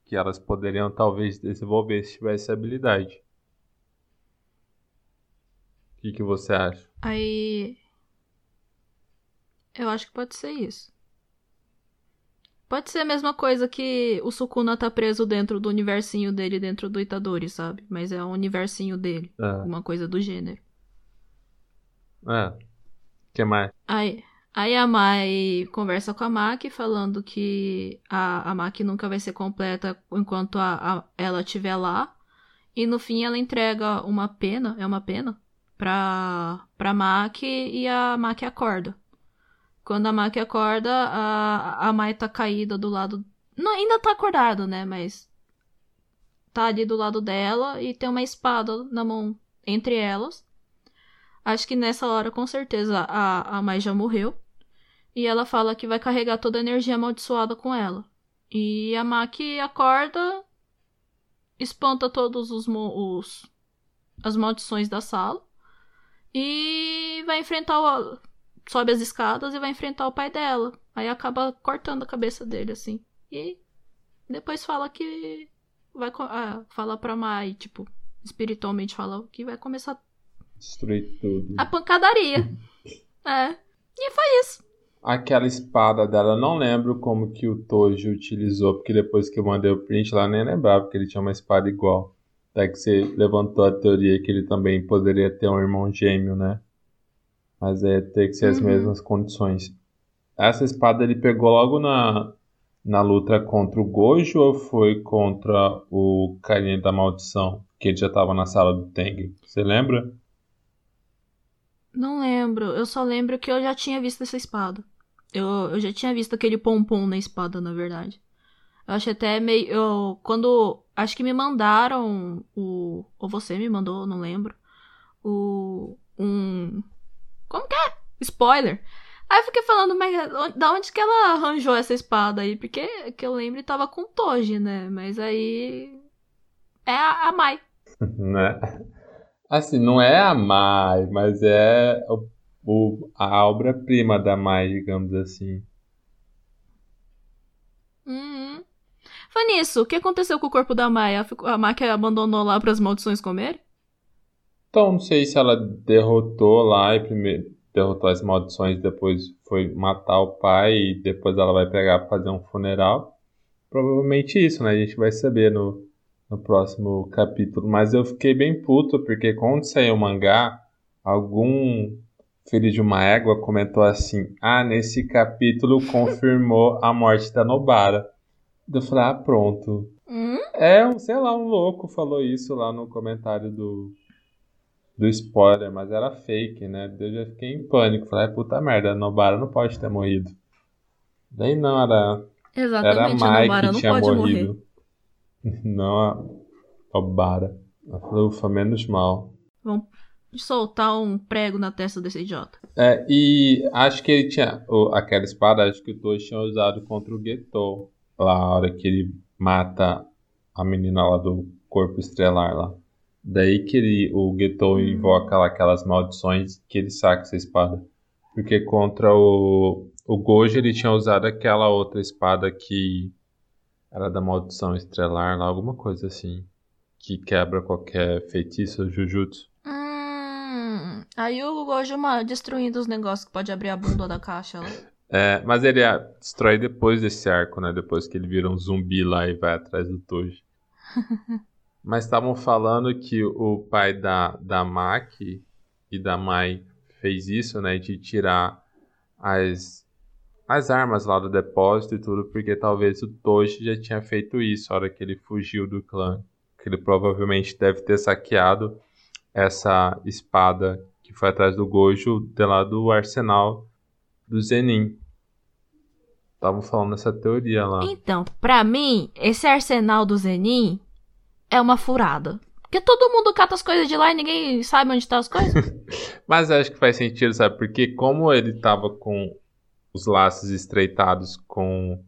Que elas poderiam talvez desenvolver se tivesse habilidade. O que, que você acha? Aí. Eu acho que pode ser isso. Pode ser a mesma coisa que o Sukuna tá preso dentro do universinho dele, dentro do Itadori, sabe? Mas é o universinho dele. É. Alguma coisa do gênero. É. O que mais? Aí, aí a Mai conversa com a Maki, falando que a, a nunca vai ser completa enquanto a, a- ela estiver lá. E no fim ela entrega uma pena, é uma pena, pra, pra Maki e a Maki acorda. Quando a Maki acorda, a, a Mai tá caída do lado. Não, ainda tá acordado, né? Mas tá ali do lado dela e tem uma espada na mão entre elas. Acho que nessa hora, com certeza, a, a Mai já morreu. E ela fala que vai carregar toda a energia amaldiçoada com ela. E a Maki acorda, espanta todos os, os as maldições da sala e vai enfrentar o, sobe as escadas e vai enfrentar o pai dela. Aí acaba cortando a cabeça dele assim. E depois fala que vai ah, fala pra Mai, tipo, espiritualmente fala que vai começar Destruir tudo. a pancadaria. <laughs> é. E foi isso. Aquela espada dela, eu não lembro como que o Toji utilizou, porque depois que eu mandei o print lá, eu nem lembrava que ele tinha uma espada igual. Até que você levantou a teoria que ele também poderia ter um irmão gêmeo, né? Mas é ter que ser as Uhum. mesmas condições. Essa espada ele pegou logo na, na luta contra o Gojo ou foi contra o carinha da maldição? Que ele já tava na sala do Tengen. Você lembra? Não lembro. Eu só lembro que eu já tinha visto essa espada. Eu, eu já tinha visto aquele pompom na espada, na verdade. Eu achei até meio. Eu, quando. Acho que me mandaram o. Ou você me mandou, não lembro. O. Um. Como que é? Spoiler. Aí eu fiquei falando, mas da onde que ela arranjou essa espada aí? Porque que eu lembro tava com Toji, né? Mas aí. É a, a Mai. <laughs> né? Assim, não é a Mai, mas é o, o- a obra-prima da Mai, digamos assim. Uhum. Foi nisso. O que aconteceu com o corpo da Mai? Ficou- A Mai que abandonou lá para as maldições comerem? Então, não sei se ela derrotou lá e primeiro derrotou as maldições, depois foi matar o pai e depois ela vai pegar pra fazer um funeral. Provavelmente isso, né? A gente vai saber no, no próximo capítulo. Mas eu fiquei bem puto porque quando saiu o mangá, algum filho de uma égua comentou assim: Ah, nesse capítulo confirmou a morte da Nobara. Eu falei, ah, pronto. Hum? É, um, sei lá, um louco falou isso lá no comentário do, do spoiler, mas era fake, né? Eu já fiquei em pânico. Falei, "Ai, puta merda, a Nobara não pode ter morrido. Daí não, era, era a Exatamente, a Nobara que tinha pode morrer. <laughs> Não a Nobara. Ela falou, ufa, menos mal. Vamos soltar um prego na testa desse idiota. É, e acho que ele tinha. o- aquela espada, acho que o Toshi tinha usado contra o Getou. Lá, a hora que ele mata a menina lá do corpo estrelar lá. Daí que ele, o Getou Hum. invoca lá aquelas maldições que ele saca essa espada. Porque contra o, o Gojo ele tinha usado aquela outra espada que era da maldição estrelar lá, alguma coisa assim. Que quebra qualquer feitiço ou jujutsu. Hum, aí o Gojo ma- destruindo os negócios que pode abrir a bunda da caixa lá. <laughs> É, mas ele ah, destrói depois desse arco, né? Depois que ele vira um zumbi lá e vai atrás do Toji. <laughs> mas estavam falando que o pai da, da Maki e da Mai fez isso, né? De tirar as, as armas lá do depósito e tudo, porque talvez o Toji já tinha feito isso a hora que ele fugiu do clã. Que ele provavelmente deve ter saqueado essa espada que foi atrás do Gojo de lá do arsenal do Zenin. Estavam falando essa teoria lá. Então, pra mim, esse arsenal do Zenin é uma furada. Porque todo mundo cata as coisas de lá e ninguém sabe onde estão tá as coisas. <laughs> Mas acho que faz sentido, sabe? Porque como ele tava com os laços estreitados com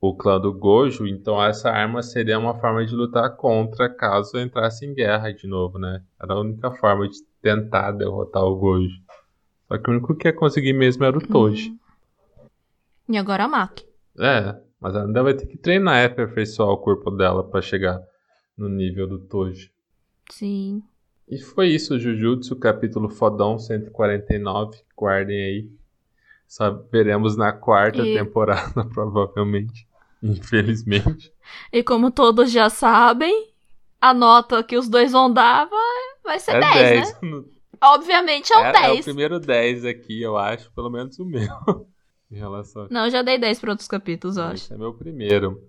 o clã do Gojo, então essa arma seria uma forma de lutar contra caso entrasse em guerra de novo, né? Era a única forma de tentar derrotar o Gojo. Só que o único que ia conseguir mesmo era o Toji. Hum. E agora a Maki. É, mas ela ainda vai ter que treinar e aperfeiçoar o corpo dela para chegar no nível do Toji. Sim. E foi isso, Jujutsu, capítulo fodão 149. Guardem aí. Só veremos na quarta e... temporada, <laughs> provavelmente. Infelizmente. E como todos já sabem, a nota que os dois vão dar vai ser é 10, 10, né? Obviamente é um é, 10. É o primeiro 10 aqui, eu acho, pelo menos o meu. <laughs> em relação. Não, eu já dei 10 para outros capítulos, eu acho. Esse é meu primeiro.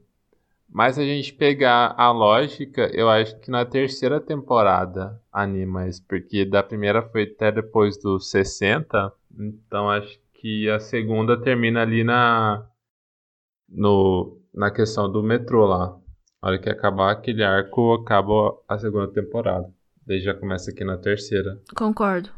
Mas se a gente pegar a lógica, eu acho que na terceira temporada anima isso, porque da primeira foi até depois dos 60, então acho que a segunda termina ali na no na questão do metrô lá. A hora que acabar aquele arco, acaba a segunda temporada. Daí já começa aqui na terceira. Concordo.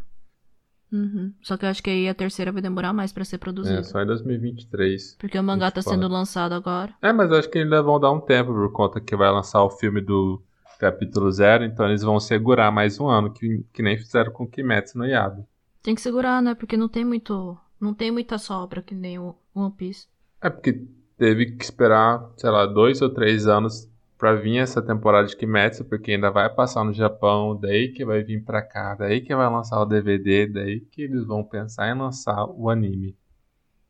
Uhum. Só que eu acho que aí a terceira vai demorar mais para ser produzida. É, só em 2023. Porque o mangá tá sendo lançado agora. É, mas eu acho que ainda vão dar um tempo por conta que vai lançar o filme do capítulo zero, então eles vão segurar mais um ano, que, que nem fizeram com Kimetsu no Yaba. Tem que segurar, né? Porque não tem muito. Não tem muita sobra que nem o One Piece. É porque teve que esperar, sei lá, dois ou três anos pra vir essa temporada de Kimetsu, porque ainda vai passar no Japão, daí que vai vir pra cá, daí que vai lançar o DVD, daí que eles vão pensar em lançar o anime.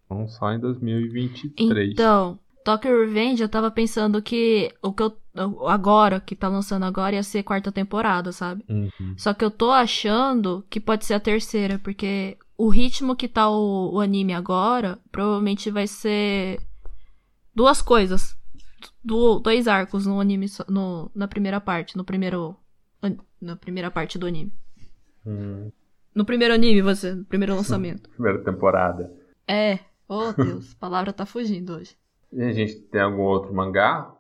Então só em 2023. Então, Tokyo Revenge, eu tava pensando que o que eu. Agora, que tá lançando agora, ia ser quarta temporada, sabe? Uhum. Só que eu tô achando que pode ser a terceira, porque o ritmo que tá o, o anime agora, provavelmente vai ser duas coisas do, dois arcos no anime, no, na primeira parte, no primeiro. Na primeira parte do anime. Hum. No primeiro anime, você, no primeiro lançamento. primeira temporada. É. Oh, Deus, a palavra tá fugindo hoje. E a gente tem algum outro mangá?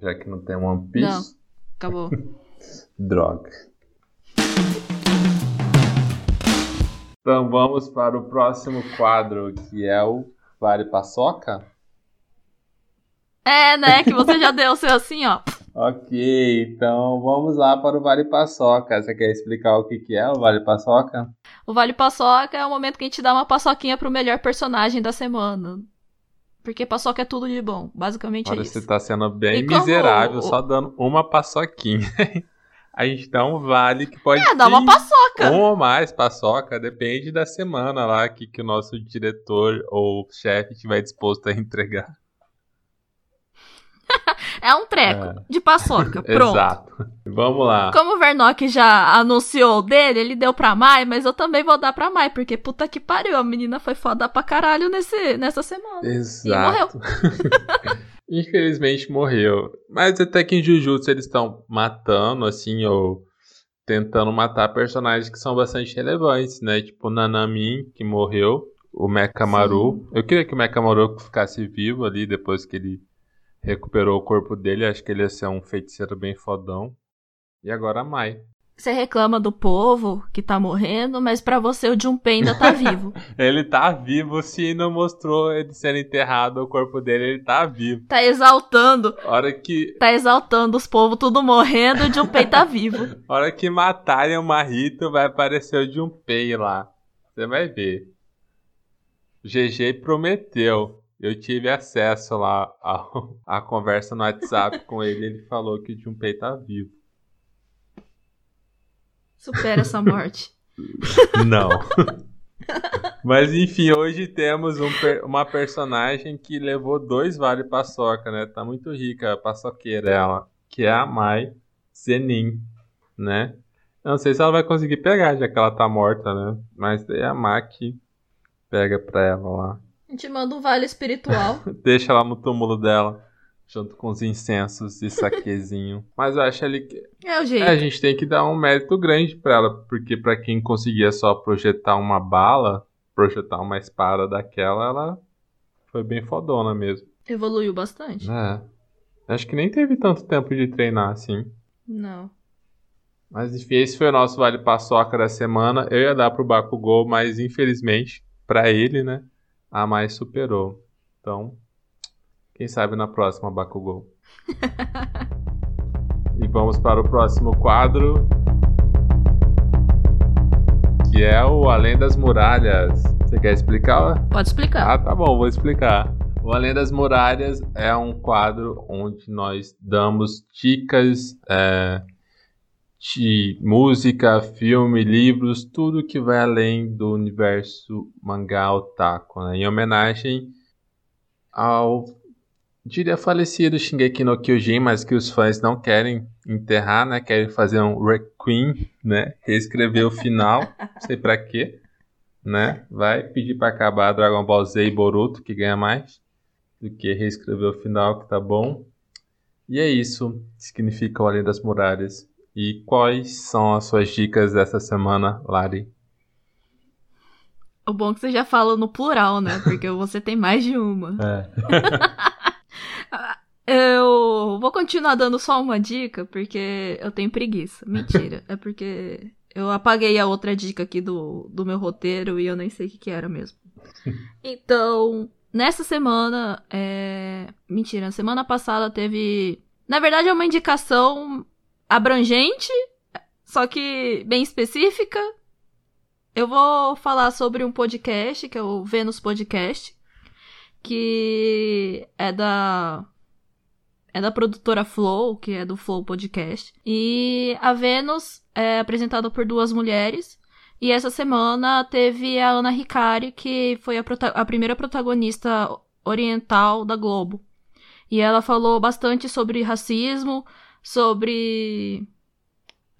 Já que não tem One Piece? Não, acabou. <laughs> Droga. Então vamos para o próximo quadro, que é o Vale Paçoca. É, né? Que você já deu o seu assim, ó. ok, então vamos lá para o Vale Paçoca. Você quer explicar o que, que é o Vale Paçoca? O Vale Paçoca é o momento que a gente dá uma paçoquinha pro melhor personagem da semana. Porque paçoca é tudo de bom. Basicamente Olha, é isso. você tá sendo bem e miserável, como... só dando uma paçoquinha. A gente dá um vale que pode É, dá uma paçoca. Um ou mais paçoca, depende da semana lá que, que o nosso diretor ou chefe estiver disposto a entregar. <laughs> é um treco é. de paçoca. <laughs> Pronto. Exato. Vamos lá. Como o Vernock já anunciou dele, ele deu pra Mai, mas eu também vou dar pra Mai, porque puta que pariu, a menina foi foda pra caralho nesse, nessa semana. Exato. E morreu. <laughs> Infelizmente morreu. Mas até que em Jujutsu eles estão matando, assim, ou tentando matar personagens que são bastante relevantes, né? Tipo Nanamin, que morreu, o Mekamaru. Eu queria que o Mekamaru ficasse vivo ali depois que ele recuperou o corpo dele, acho que ele ia ser um feiticeiro bem fodão. E agora a Mai. Você reclama do povo que tá morrendo, mas para você o Junpei ainda tá <laughs> vivo. ele tá vivo, se não mostrou ele sendo enterrado, o corpo dele, ele tá vivo. Tá exaltando. Hora que. Tá exaltando os povos tudo morrendo o Junpei tá vivo. <laughs> Hora que matarem o Marito, vai aparecer o Junpei lá. Você vai ver. GG prometeu. Eu tive acesso lá <laughs> à, conversa no WhatsApp com ele. Ele falou que o Junpei tá vivo. Supera essa morte. Não. <laughs> Mas enfim, hoje temos um, uma personagem que levou dois vale paçoca, né? Tá muito rica a paçoqueira ela, que é a Mai Zenin, né? Eu não sei se ela vai conseguir pegar, já que ela tá morta, né? Mas é a que pega pra ela lá. A gente manda um vale espiritual. <laughs> Deixa lá no túmulo dela. Junto com os incensos e saquezinho. <laughs> Mas eu acho ali que. É o jeito. É, a gente tem que dar um mérito grande pra ela, porque pra quem conseguia só projetar uma bala, projetar uma espada daquela, ela foi bem fodona mesmo. Evoluiu bastante. É. Acho que nem teve tanto tempo de treinar assim. Não. Mas enfim, esse foi o nosso Vale Paçoca da semana. Eu ia dar pro Bakugou, mas infelizmente, pra ele, né, a mais superou. Então, quem sabe na próxima Bakugou. <laughs> e vamos para o próximo quadro, que é o Além das Muralhas. Você quer explicar? Pode explicar. Ah, tá bom, vou explicar. O Além das Muralhas é um quadro onde nós damos dicas é, de música, filme, livros, tudo que vai além do universo mangá otaku, né? em homenagem ao diria falecido Shingeki no Kyojin, mas que os fãs não querem enterrar, né? Querem fazer um requiem, né? Reescrever o final, não sei para quê, né? Vai pedir para acabar Dragon Ball Z e Boruto, que ganha mais do que reescrever o final, que tá bom. E é isso, significa o Além das Muralhas. E quais são as suas dicas dessa semana, Lari? O bom é que você já fala no plural, né? Porque você tem mais de uma. É. <laughs> Eu vou continuar dando só uma dica, porque eu tenho preguiça. Mentira. <laughs> É porque eu apaguei a outra dica aqui do, do meu roteiro e eu nem sei o que, que era mesmo. <laughs> Então, nessa semana. É... Mentira, na semana passada teve. Na verdade, é uma indicação abrangente, só que bem específica. Eu vou falar sobre um podcast, que é o Vênus Podcast, que é da é da produtora Flow, que é do Flow Podcast. E a Vênus é apresentada por duas mulheres. E essa semana teve a Ana Hikari, que foi a, a primeira protagonista oriental da Globo. E ela falou bastante sobre racismo, sobre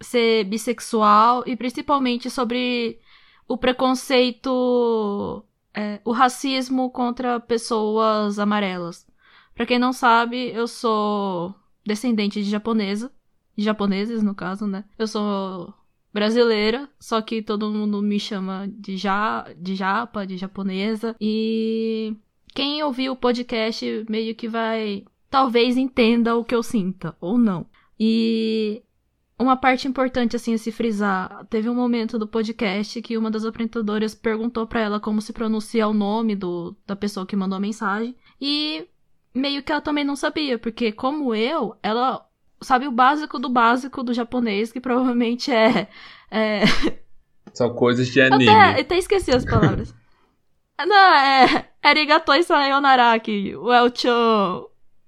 ser bissexual e principalmente sobre o preconceito, é, o racismo contra pessoas amarelas. Para quem não sabe, eu sou descendente de japonesa, de japoneses no caso, né? Eu sou brasileira, só que todo mundo me chama de ja, de japa, de japonesa e quem ouviu o podcast meio que vai talvez entenda o que eu sinta ou não. E uma parte importante assim a se frisar, teve um momento do podcast que uma das apresentadoras perguntou para ela como se pronuncia o nome do, da pessoa que mandou a mensagem e meio que ela também não sabia, porque como eu, ela sabe o básico do básico do japonês, que provavelmente é, é... são coisas de anime. Até, até esqueci as palavras. não, é Arigatoi sayonara, o El-chan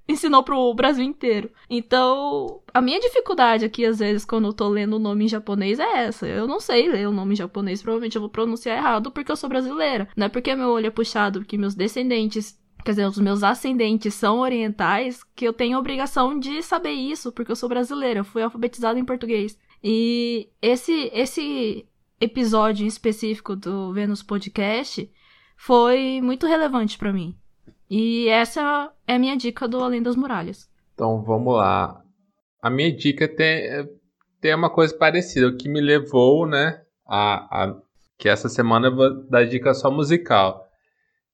ensinou pro Brasil inteiro. Então, a minha dificuldade aqui, às vezes, quando eu tô lendo o nome em japonês é essa. Eu não sei ler o nome em japonês, provavelmente eu vou pronunciar errado porque eu sou brasileira. Não é porque meu olho é puxado, porque meus descendentes. Quer dizer, os meus ascendentes são orientais, que eu tenho a obrigação de saber isso, porque eu sou brasileira, eu fui alfabetizada em português. E esse, esse episódio em específico do Vênus Podcast foi muito relevante para mim. E essa é a minha dica do Além das Muralhas. Então vamos lá. A minha dica tem, tem uma coisa parecida, o que me levou, né, a, a que essa semana eu vou dar dica só musical.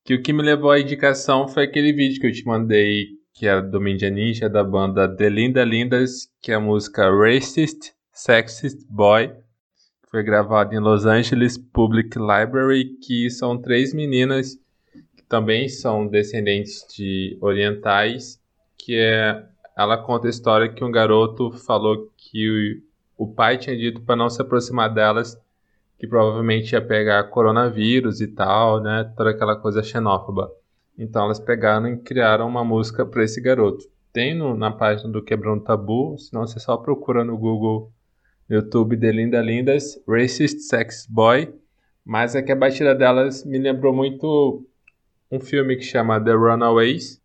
Que o que me levou à indicação foi aquele vídeo que eu te mandei, que era do Mindia Ninja, da banda The Linda Lindas, que é a música Racist, Sexist Boy. Foi gravado em Los Angeles Public Library, que são três meninas também são descendentes de orientais, que é ela conta a história que um garoto falou que o, o pai tinha dito para não se aproximar delas, que provavelmente ia pegar coronavírus e tal, né, toda aquela coisa xenófoba. Então elas pegaram e criaram uma música para esse garoto. Tem no, na página do Quebrando Tabu, senão você só procura no Google, no YouTube de Linda Lindas, Racist Sex Boy. Mas é que a batida delas me lembrou muito um filme que chama The Runaways,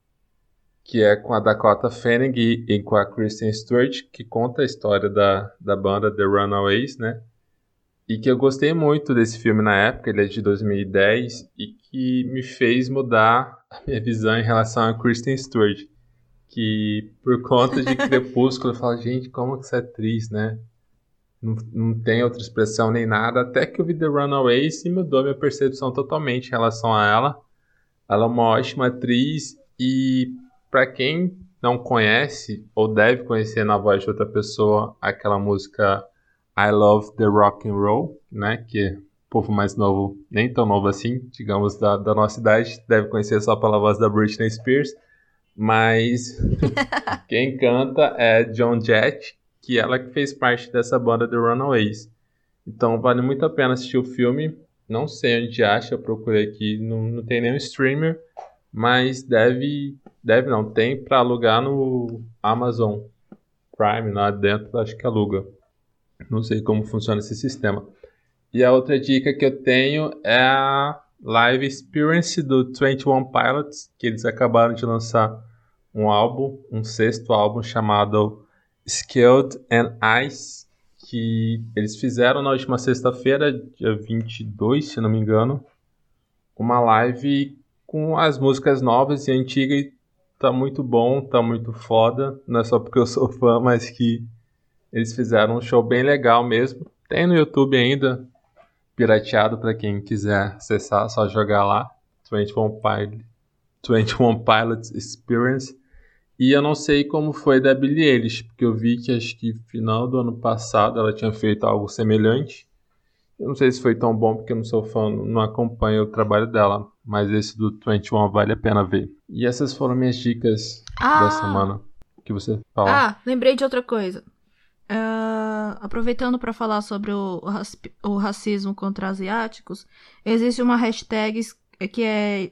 que é com a Dakota Fanning e, e, com a Kristen Stewart, que conta a história da, da banda The Runaways, né? E que eu gostei muito desse filme na época, ele é de 2010, e que me fez mudar <laughs> a minha visão em relação a Kristen Stewart. que por conta de <laughs> Crepúsculo eu falo, gente, como que essa atriz, né? Não, não tem outra expressão nem nada. Até que eu vi The Runaways e mudou minha percepção totalmente em relação a ela. Ela é uma ótima atriz e para quem não conhece ou deve conhecer na voz de outra pessoa aquela música I Love the Rock and Roll, né? Que o povo mais novo, nem tão novo assim, digamos, da, da nossa idade, deve conhecer só pela voz da Britney Spears. Mas <laughs> quem canta é John Jett, que ela que fez parte dessa banda The Runaways. Então vale muito a pena assistir o filme. Não sei onde acha, eu procurei aqui, não, não tem nenhum streamer, mas deve, deve não, tem para alugar no Amazon Prime, lá dentro, acho que aluga. Não sei como funciona esse sistema. E a outra dica que eu tenho é a Live Experience do 21 Pilots, que eles acabaram de lançar um álbum, um sexto álbum chamado Skilled and Ice, que eles fizeram na última sexta-feira, dia 22, se não me engano, uma live com as músicas novas e antigas e tá muito bom, tá muito foda, não é só porque eu sou fã, mas que eles fizeram um show bem legal mesmo. Tem no YouTube ainda, pirateado para quem quiser acessar, só jogar lá, 21 Pilots, 21 Pilots Experience. E eu não sei como foi da Billie Eilish, porque eu vi que acho que final do ano passado ela tinha feito algo semelhante. Eu não sei se foi tão bom, porque eu não sou fã, não acompanho o trabalho dela. Mas esse do 21 vale a pena ver. E essas foram minhas dicas ah. da semana. que você fala? Ah, lembrei de outra coisa. Uh, aproveitando para falar sobre o, o, racismo contra asiáticos, existe uma hashtag que é,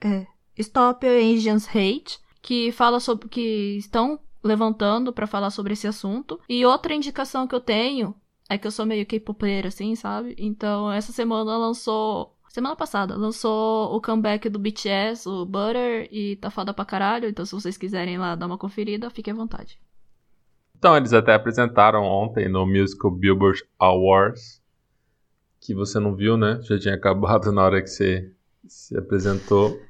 é Stop Asians Hate, que fala sobre que estão levantando para falar sobre esse assunto. E outra indicação que eu tenho é que eu sou meio K-popera, assim, sabe? Então, essa semana lançou. Semana passada, lançou o comeback do BTS, o Butter, e tá foda pra caralho. Então, se vocês quiserem lá dar uma conferida, fiquem à vontade. Então, eles até apresentaram ontem no Musical Billboard Awards. Que você não viu, né? Já tinha <laughs> acabado na hora que você se apresentou.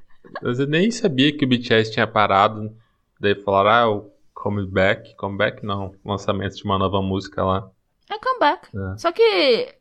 Eu nem sabia que o BTS tinha parado. Daí falaram, ah, o comeback. Comeback não, lançamento de uma nova música lá. É comeback. É. Só que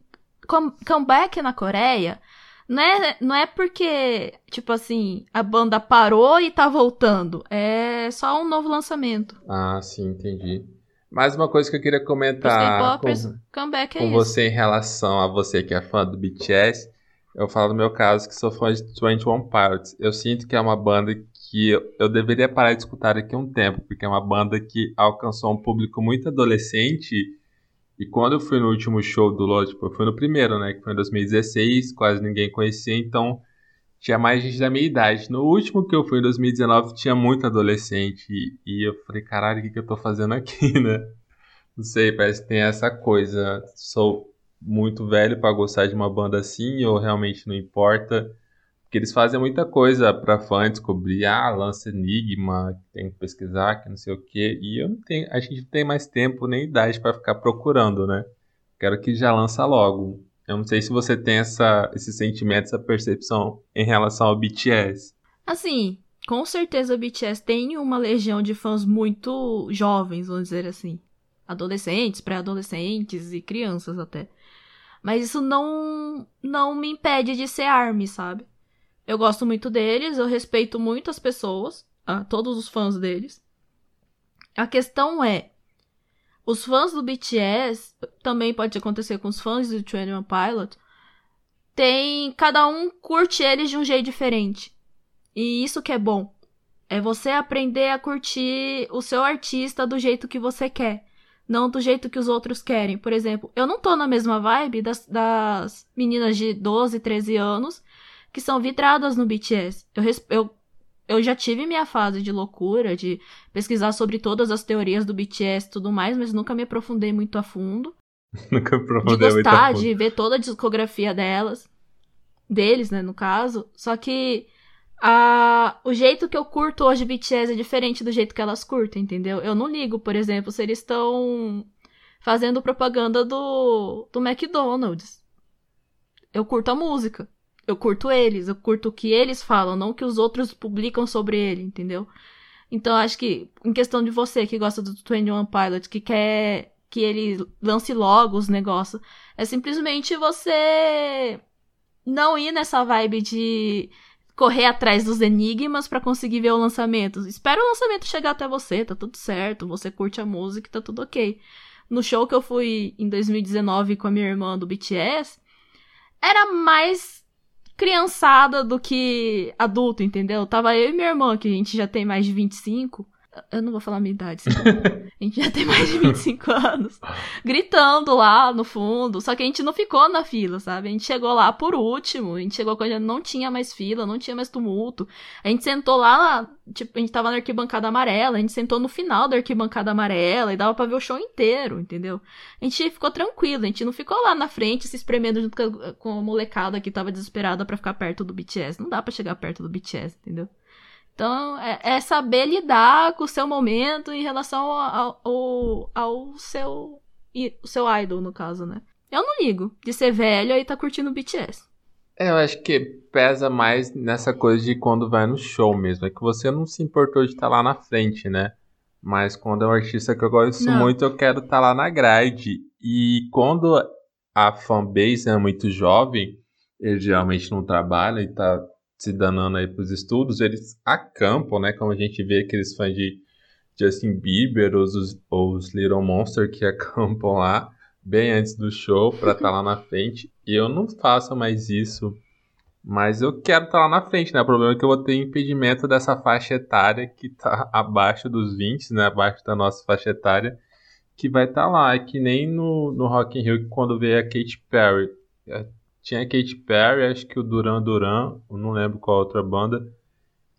com, comeback na Coreia não é, não é porque, tipo assim, a banda parou e tá voltando. É só um novo lançamento. Ah, sim, entendi. Mais uma coisa que eu queria comentar com, comeback é com você em relação a você que é fã do BTS eu falo no meu caso que sou fã de 21 Pilots. Eu sinto que é uma banda que eu, eu deveria parar de escutar daqui a um tempo, porque é uma banda que alcançou um público muito adolescente. E quando eu fui no último show do Lorde, tipo, eu fui no primeiro, né? Que foi em 2016, quase ninguém conhecia, então tinha mais gente da minha idade. No último que eu fui em 2019 tinha muito adolescente. E eu falei, caralho, o que, que eu tô fazendo aqui, <laughs> né? Não sei, parece que tem essa coisa. Sou muito velho para gostar de uma banda assim, ou realmente não importa. Porque eles fazem muita coisa para fã descobrir, ah, lança Enigma, tem que pesquisar, que não sei o quê. E eu não tenho, a gente não tem mais tempo nem idade para ficar procurando, né? Quero que já lança logo. Eu não sei se você tem essa, esse sentimento, essa percepção em relação ao BTS. Assim, com certeza o BTS tem uma legião de fãs muito jovens, vamos dizer assim. Adolescentes, pré-adolescentes e crianças até. Mas isso não não me impede de ser ARMY, sabe? Eu gosto muito deles, eu respeito muito as pessoas, a todos os fãs deles. A questão é, os fãs do BTS, também pode acontecer com os fãs do 21 Pilot, tem cada um curte eles de um jeito diferente. E isso que é bom. É você aprender a curtir o seu artista do jeito que você quer não do jeito que os outros querem. Por exemplo, eu não tô na mesma vibe das, das meninas de 12, 13 anos que são vidradas no BTS. Eu, eu, eu já tive minha fase de loucura, de pesquisar sobre todas as teorias do BTS e tudo mais, mas nunca me aprofundei muito a fundo. <laughs> nunca aprofundei de gostar, de ver toda a discografia delas. Deles, né, no caso. Só que a, o jeito que eu curto hoje BTS é diferente do jeito que elas curtem, entendeu? Eu não ligo, por exemplo, se eles estão fazendo propaganda do, do McDonald's. Eu curto a música. Eu curto eles, eu curto o que eles falam, não o que os outros publicam sobre ele, entendeu? Então acho que, em questão de você que gosta do 21 Pilot, que quer que ele lance logo os negócios, é simplesmente você não ir nessa vibe de correr atrás dos enigmas para conseguir ver o lançamento. Espera o lançamento chegar até você, tá tudo certo, você curte a música, tá tudo ok. No show que eu fui em 2019 com a minha irmã do BTS, era mais criançada do que adulto, entendeu? Tava eu e minha irmã, que a gente já tem mais de 25. Eu não vou falar a minha idade, senão... <laughs> a gente já tem mais de 25 anos. Gritando lá no fundo. Só que a gente não ficou na fila, sabe? A gente chegou lá por último. A gente chegou quando não tinha mais fila, não tinha mais tumulto. A gente sentou lá, tipo, a gente tava na arquibancada amarela. A gente sentou no final da arquibancada amarela e dava pra ver o show inteiro, entendeu? A gente ficou tranquilo. A gente não ficou lá na frente se espremendo junto com a molecada que tava desesperada para ficar perto do BTS. Não dá para chegar perto do BTS, entendeu? Então, é, é, saber lidar com o seu momento em relação ao, ao, ao seu, o seu idol, no caso, né? Eu não ligo de ser velho e tá curtindo BTS. É, eu acho que pesa mais nessa coisa de quando vai no show mesmo. É que você não se importou de estar tá lá na frente, né? Mas quando é um artista que eu gosto não. muito, eu quero estar tá lá na grade. E quando a fanbase é muito jovem, ele geralmente não trabalha e tá se danando aí pros estudos, eles acampam, né? Como a gente vê aqueles fãs de Justin Bieber ou os, os Little Monster que <laughs> acampam lá bem antes do show para estar tá lá na frente. E eu não faço mais isso, mas eu quero estar tá lá na frente, né? O problema é que eu vou ter impedimento dessa faixa etária que tá <laughs> abaixo dos 20, né? Abaixo da nossa faixa etária, que vai estar tá lá. É que nem no, no Rock in Rio quando veio a Katy Perry. Tinha a Katy Perry, acho que o Duran Duran, não lembro qual outra banda.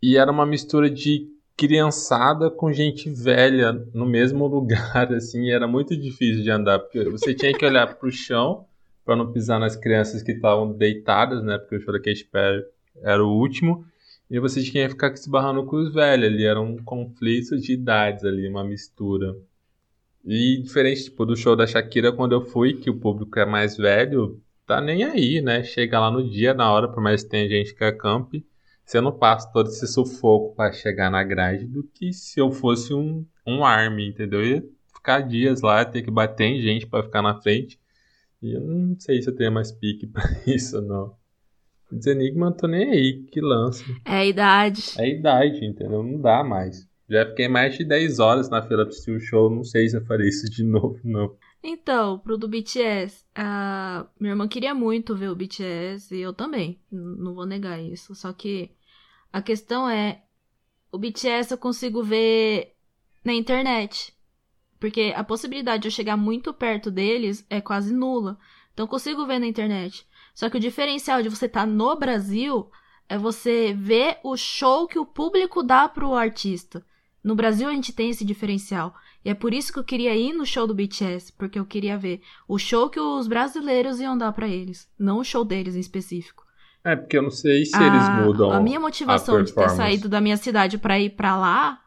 E era uma mistura de criançada com gente velha no mesmo <laughs> lugar, assim, era muito difícil de andar, porque você tinha que olhar para o chão para não pisar nas crianças que estavam deitadas, né? Porque o show da Katy Perry era o último. E você tinha que ficar se barrando com os velhos ali, era um conflito de idades ali, uma mistura. E diferente tipo, do show da Shakira, quando eu fui, que o público é mais velho, tá nem aí, né? Chega lá no dia, na hora, por mais que tenha gente que acampe, você não passa todo esse sufoco para chegar na grade do que se eu fosse um, um army, entendeu? Eu ia ficar dias lá, ter que bater em gente para ficar na frente. E eu não sei se eu tenho mais pique <laughs> pra isso, não. Desenigma, tô nem aí, que lance. É a idade. É a idade, entendeu? Não dá mais. Já fiquei mais de 10 horas na fila pra assistir o show, não sei se eu farei isso de <laughs> novo, não. Então, pro do BTS, a minha irmã queria muito ver o BTS e eu também, não vou negar isso. Só que a questão é, o BTS eu consigo ver na internet. Porque a possibilidade de eu chegar muito perto deles é quase nula. Então eu consigo ver na internet. Só que o diferencial de você estar tá no Brasil é você ver o show que o público dá pro artista. No Brasil a gente tem esse diferencial. E é por isso que eu queria ir no show do BTS, porque eu queria ver o show que os brasileiros iam dar para eles, não o show deles em específico. É, porque eu não sei se a, eles mudam. A minha motivação a de ter saído da minha cidade para ir para lá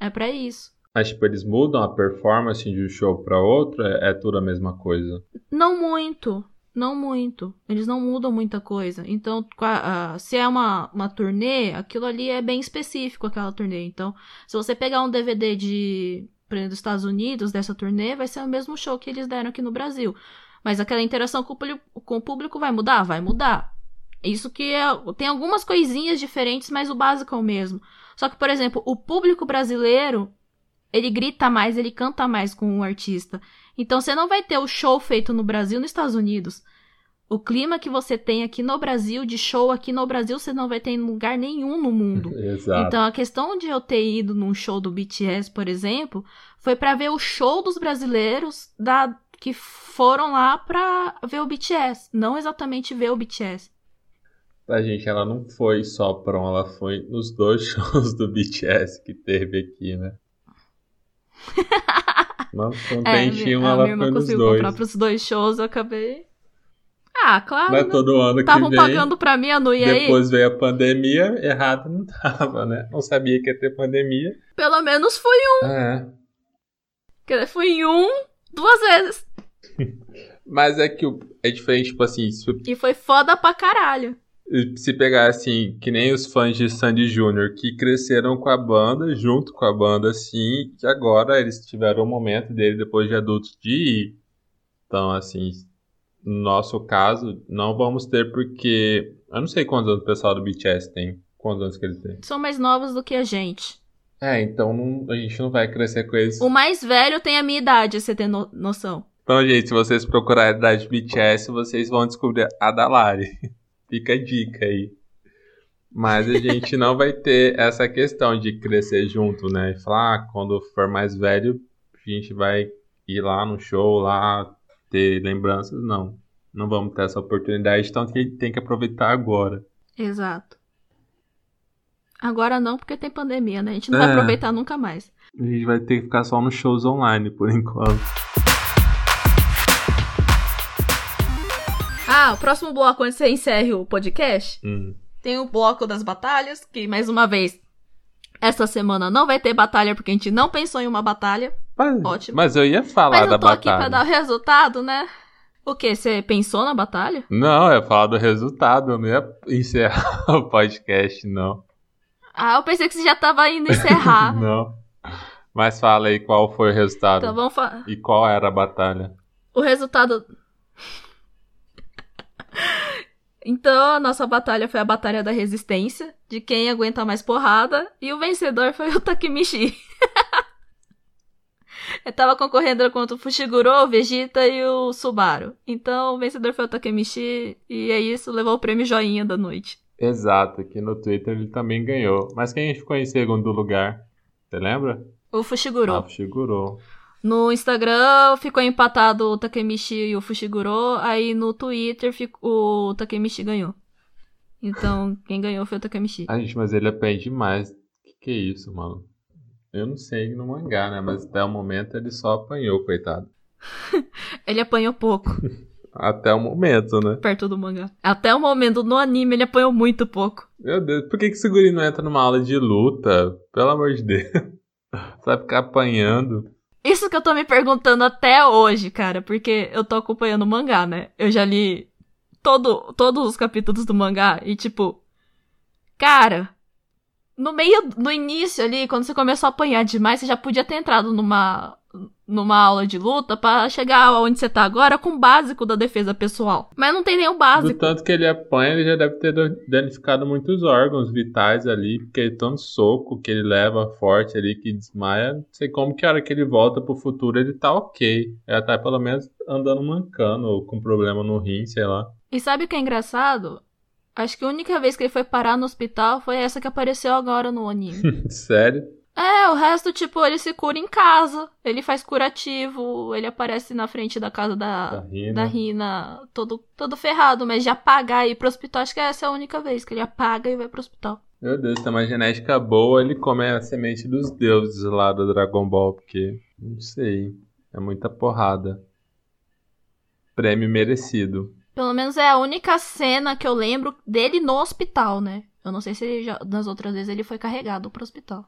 é para isso. Mas, tipo, eles mudam a performance de um show para outro? É, é tudo a mesma coisa? Não muito. Não muito. Eles não mudam muita coisa. Então, se é uma, uma turnê, aquilo ali é bem específico, aquela turnê. Então, se você pegar um DVD de, dos Estados Unidos, dessa turnê, vai ser o mesmo show que eles deram aqui no Brasil. Mas aquela interação com o público, vai mudar? Vai mudar. Isso que é, tem algumas coisinhas diferentes, mas o básico é o mesmo. Só que, por exemplo, o público brasileiro, ele grita mais, ele canta mais com o artista. Então você não vai ter o show feito no Brasil nos Estados Unidos. O clima que você tem aqui no Brasil, de show aqui no Brasil, você não vai ter em lugar nenhum no mundo. <laughs> Exato. Então a questão de eu ter ido num show do BTS, por exemplo, foi para ver o show dos brasileiros da que foram lá pra ver o BTS, não exatamente ver o BTS. A gente, ela não foi só pra um, ela foi nos dois <laughs> shows do BTS que teve aqui, né? <laughs> Mas quando é, uma, ela foi nos dois. comprar pros dois shows, eu acabei... Ah, claro. É né? todo ano que Estavam pagando pra mim, eu não ia Depois veio a pandemia, errado não tava, né? Não sabia que ia ter pandemia. Pelo menos fui um. É. Fui um, duas vezes. <laughs> Mas é que é diferente, tipo assim. Isso... E foi foda pra caralho. Se pegar assim, que nem os fãs de Sandy Júnior, que cresceram com a banda, junto com a banda, assim, e agora eles tiveram o momento dele, depois de adultos, de ir. Então, assim, no nosso caso, não vamos ter porque. Eu não sei quantos anos o pessoal do BTS tem. Quantos anos que ele tem? São mais novos do que a gente. É, então não, a gente não vai crescer com eles. O mais velho tem a minha idade, você tem no noção. Então, gente, se vocês procurarem a idade BTS, vocês vão descobrir a Dalari. <laughs> Fica a dica aí. Mas a gente não vai ter essa questão de crescer junto, né? E falar, ah, quando for mais velho, a gente vai ir lá no show, lá ter lembranças. Não. Não vamos ter essa oportunidade, então a gente tem que aproveitar agora. Exato. Agora não, porque tem pandemia, né? A gente não é. vai aproveitar nunca mais. A gente vai ter que ficar só nos shows online por <laughs> enquanto. Ah, o próximo bloco, antes de você encerre o podcast, hum. tem o bloco das batalhas, que mais uma vez, essa semana não vai ter batalha, porque a gente não pensou em uma batalha. Mas, Ótimo. Mas eu ia falar mas da batalha. Mas eu tô aqui pra dar o resultado, né? O quê? Você pensou na batalha? Não, eu ia falar do resultado, eu não ia encerrar <laughs> o podcast, não. Ah, eu pensei que você já tava indo encerrar. <laughs> Não. Mas fala aí qual foi o resultado. Então vamos falar. E qual era a batalha? O resultado. então, a nossa batalha foi a batalha da resistência, de quem aguenta mais porrada, e o vencedor foi o Takemichi. <laughs> Tava concorrendo contra o Fushiguro, o Vegeta e o Subaru. Então, o vencedor foi o Takemichi, e é isso, levou o prêmio joinha da noite. Exato, aqui no Twitter ele também ganhou. Mas quem ficou em segundo lugar? Você lembra? O Fushiguro. Ah, o Fushiguro. No Instagram ficou empatado o Takemichi e o Fushiguro, aí no Twitter o Takemichi ganhou. Então, quem ganhou foi o Takemichi. Ah, <laughs> gente, mas ele apanha demais. Que que é isso, mano? Eu não sei no mangá, né? Mas até o momento ele só apanhou, coitado. <laughs> ele apanhou pouco. <laughs> Até o momento, né? Perto do mangá. Até o momento, no anime, ele apanhou muito pouco. Meu Deus, por que, que esse guri não entra numa aula de luta? Pelo amor de Deus. <laughs> Vai ficar apanhando. Isso que eu tô me perguntando até hoje, cara, porque eu tô acompanhando o mangá, né? Eu já li todo, todos os capítulos do mangá e, tipo, cara, no meio, no início ali, quando você começou a apanhar demais, você já podia ter entrado numa numa aula de luta para chegar onde você tá agora com o básico da defesa pessoal. Mas não tem o básico. Do tanto que ele apanha, ele já deve ter danificado muitos órgãos vitais ali, porque é tanto soco que ele leva forte ali que desmaia. Não sei como que a hora que ele volta pro futuro ele tá ok. Ele tá pelo menos andando mancando ou com problema no rim, sei lá. E sabe o que é engraçado? Acho que a única vez que ele foi parar no hospital foi essa que apareceu agora no anime. <laughs> Sério? É, o resto, tipo, ele se cura em casa. Ele faz curativo, ele aparece na frente da casa da, da, Rina. da Rina, todo, todo ferrado, mas de apagar e ir pro hospital, acho que essa é a única vez que ele apaga e vai pro hospital. Meu Deus, tem uma genética boa, ele come a semente dos deuses lá do Dragon Ball, porque, não sei, é muita porrada. Prêmio merecido. Pelo menos é a única cena que eu lembro dele no hospital, né? Eu não sei se já, nas outras vezes ele foi carregado pro hospital.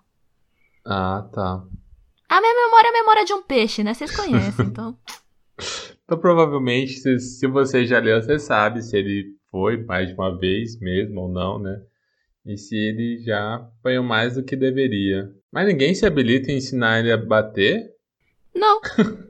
Ah, tá. A minha memória é a memória de um peixe, né? Vocês conhecem, <laughs> então. então, provavelmente, se, se você já leu, você sabe se ele foi mais de uma vez mesmo ou não, né? E se ele já apanhou mais do que deveria. Mas ninguém se habilita em ensinar ele a bater? Não. <laughs>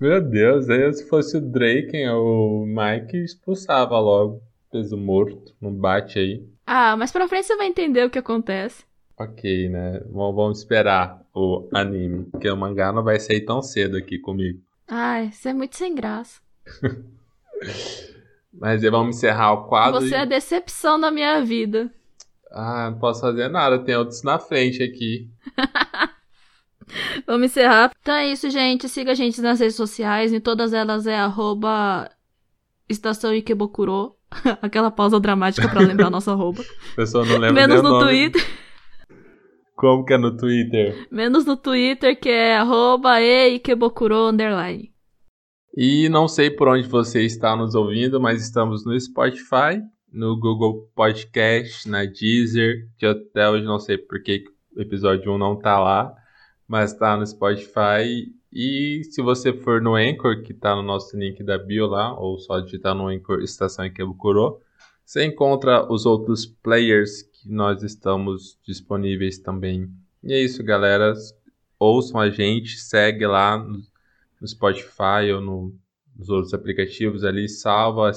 Meu Deus, aí se fosse o Draken o Mike, expulsava logo. Peso morto, não bate aí. Ah, mas pra frente você vai entender o que acontece. Ok, né? Vamos esperar o anime, porque o mangá não vai sair tão cedo aqui comigo. Ai, isso é muito sem graça. <laughs> Mas vamos encerrar o quadro. Você é a decepção da minha vida. Ah, não posso fazer nada, tem outros na frente aqui. <laughs> <laughs> vamos encerrar. Então é isso, gente. Siga a gente nas redes sociais. Em todas elas é arroba Estação Ikebokuro. <laughs> Aquela pausa dramática para lembrar <laughs> nossa arroba. Pessoal não lembra Menos no nome. Twitter. Como que é no Twitter? Menos no Twitter, que é arroba eikebokuro underline. E não sei por onde você está nos ouvindo, mas estamos no Spotify, no Google Podcast, na Deezer, que até hoje não sei porque o episódio 1 não tá lá, mas tá no Spotify. E se você for no Anchor, que tá no nosso link da bio lá, ou só digitar no Anchor Estação Ikebukuro, Você encontra os outros players que nós estamos disponíveis também. E é isso, galera. Ouçam a gente, segue lá no, Spotify ou no, nos outros aplicativos ali, salva,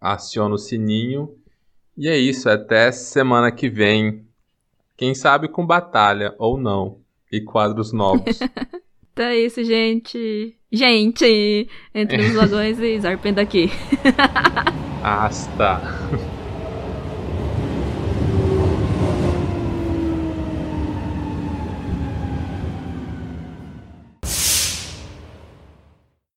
aciona o sininho. E é isso, até semana que vem. Quem sabe com batalha ou não. E quadros novos. <laughs> então é isso, gente. Gente! Entre os vagões e Zarpenda aqui. Hasta. <laughs> <laughs>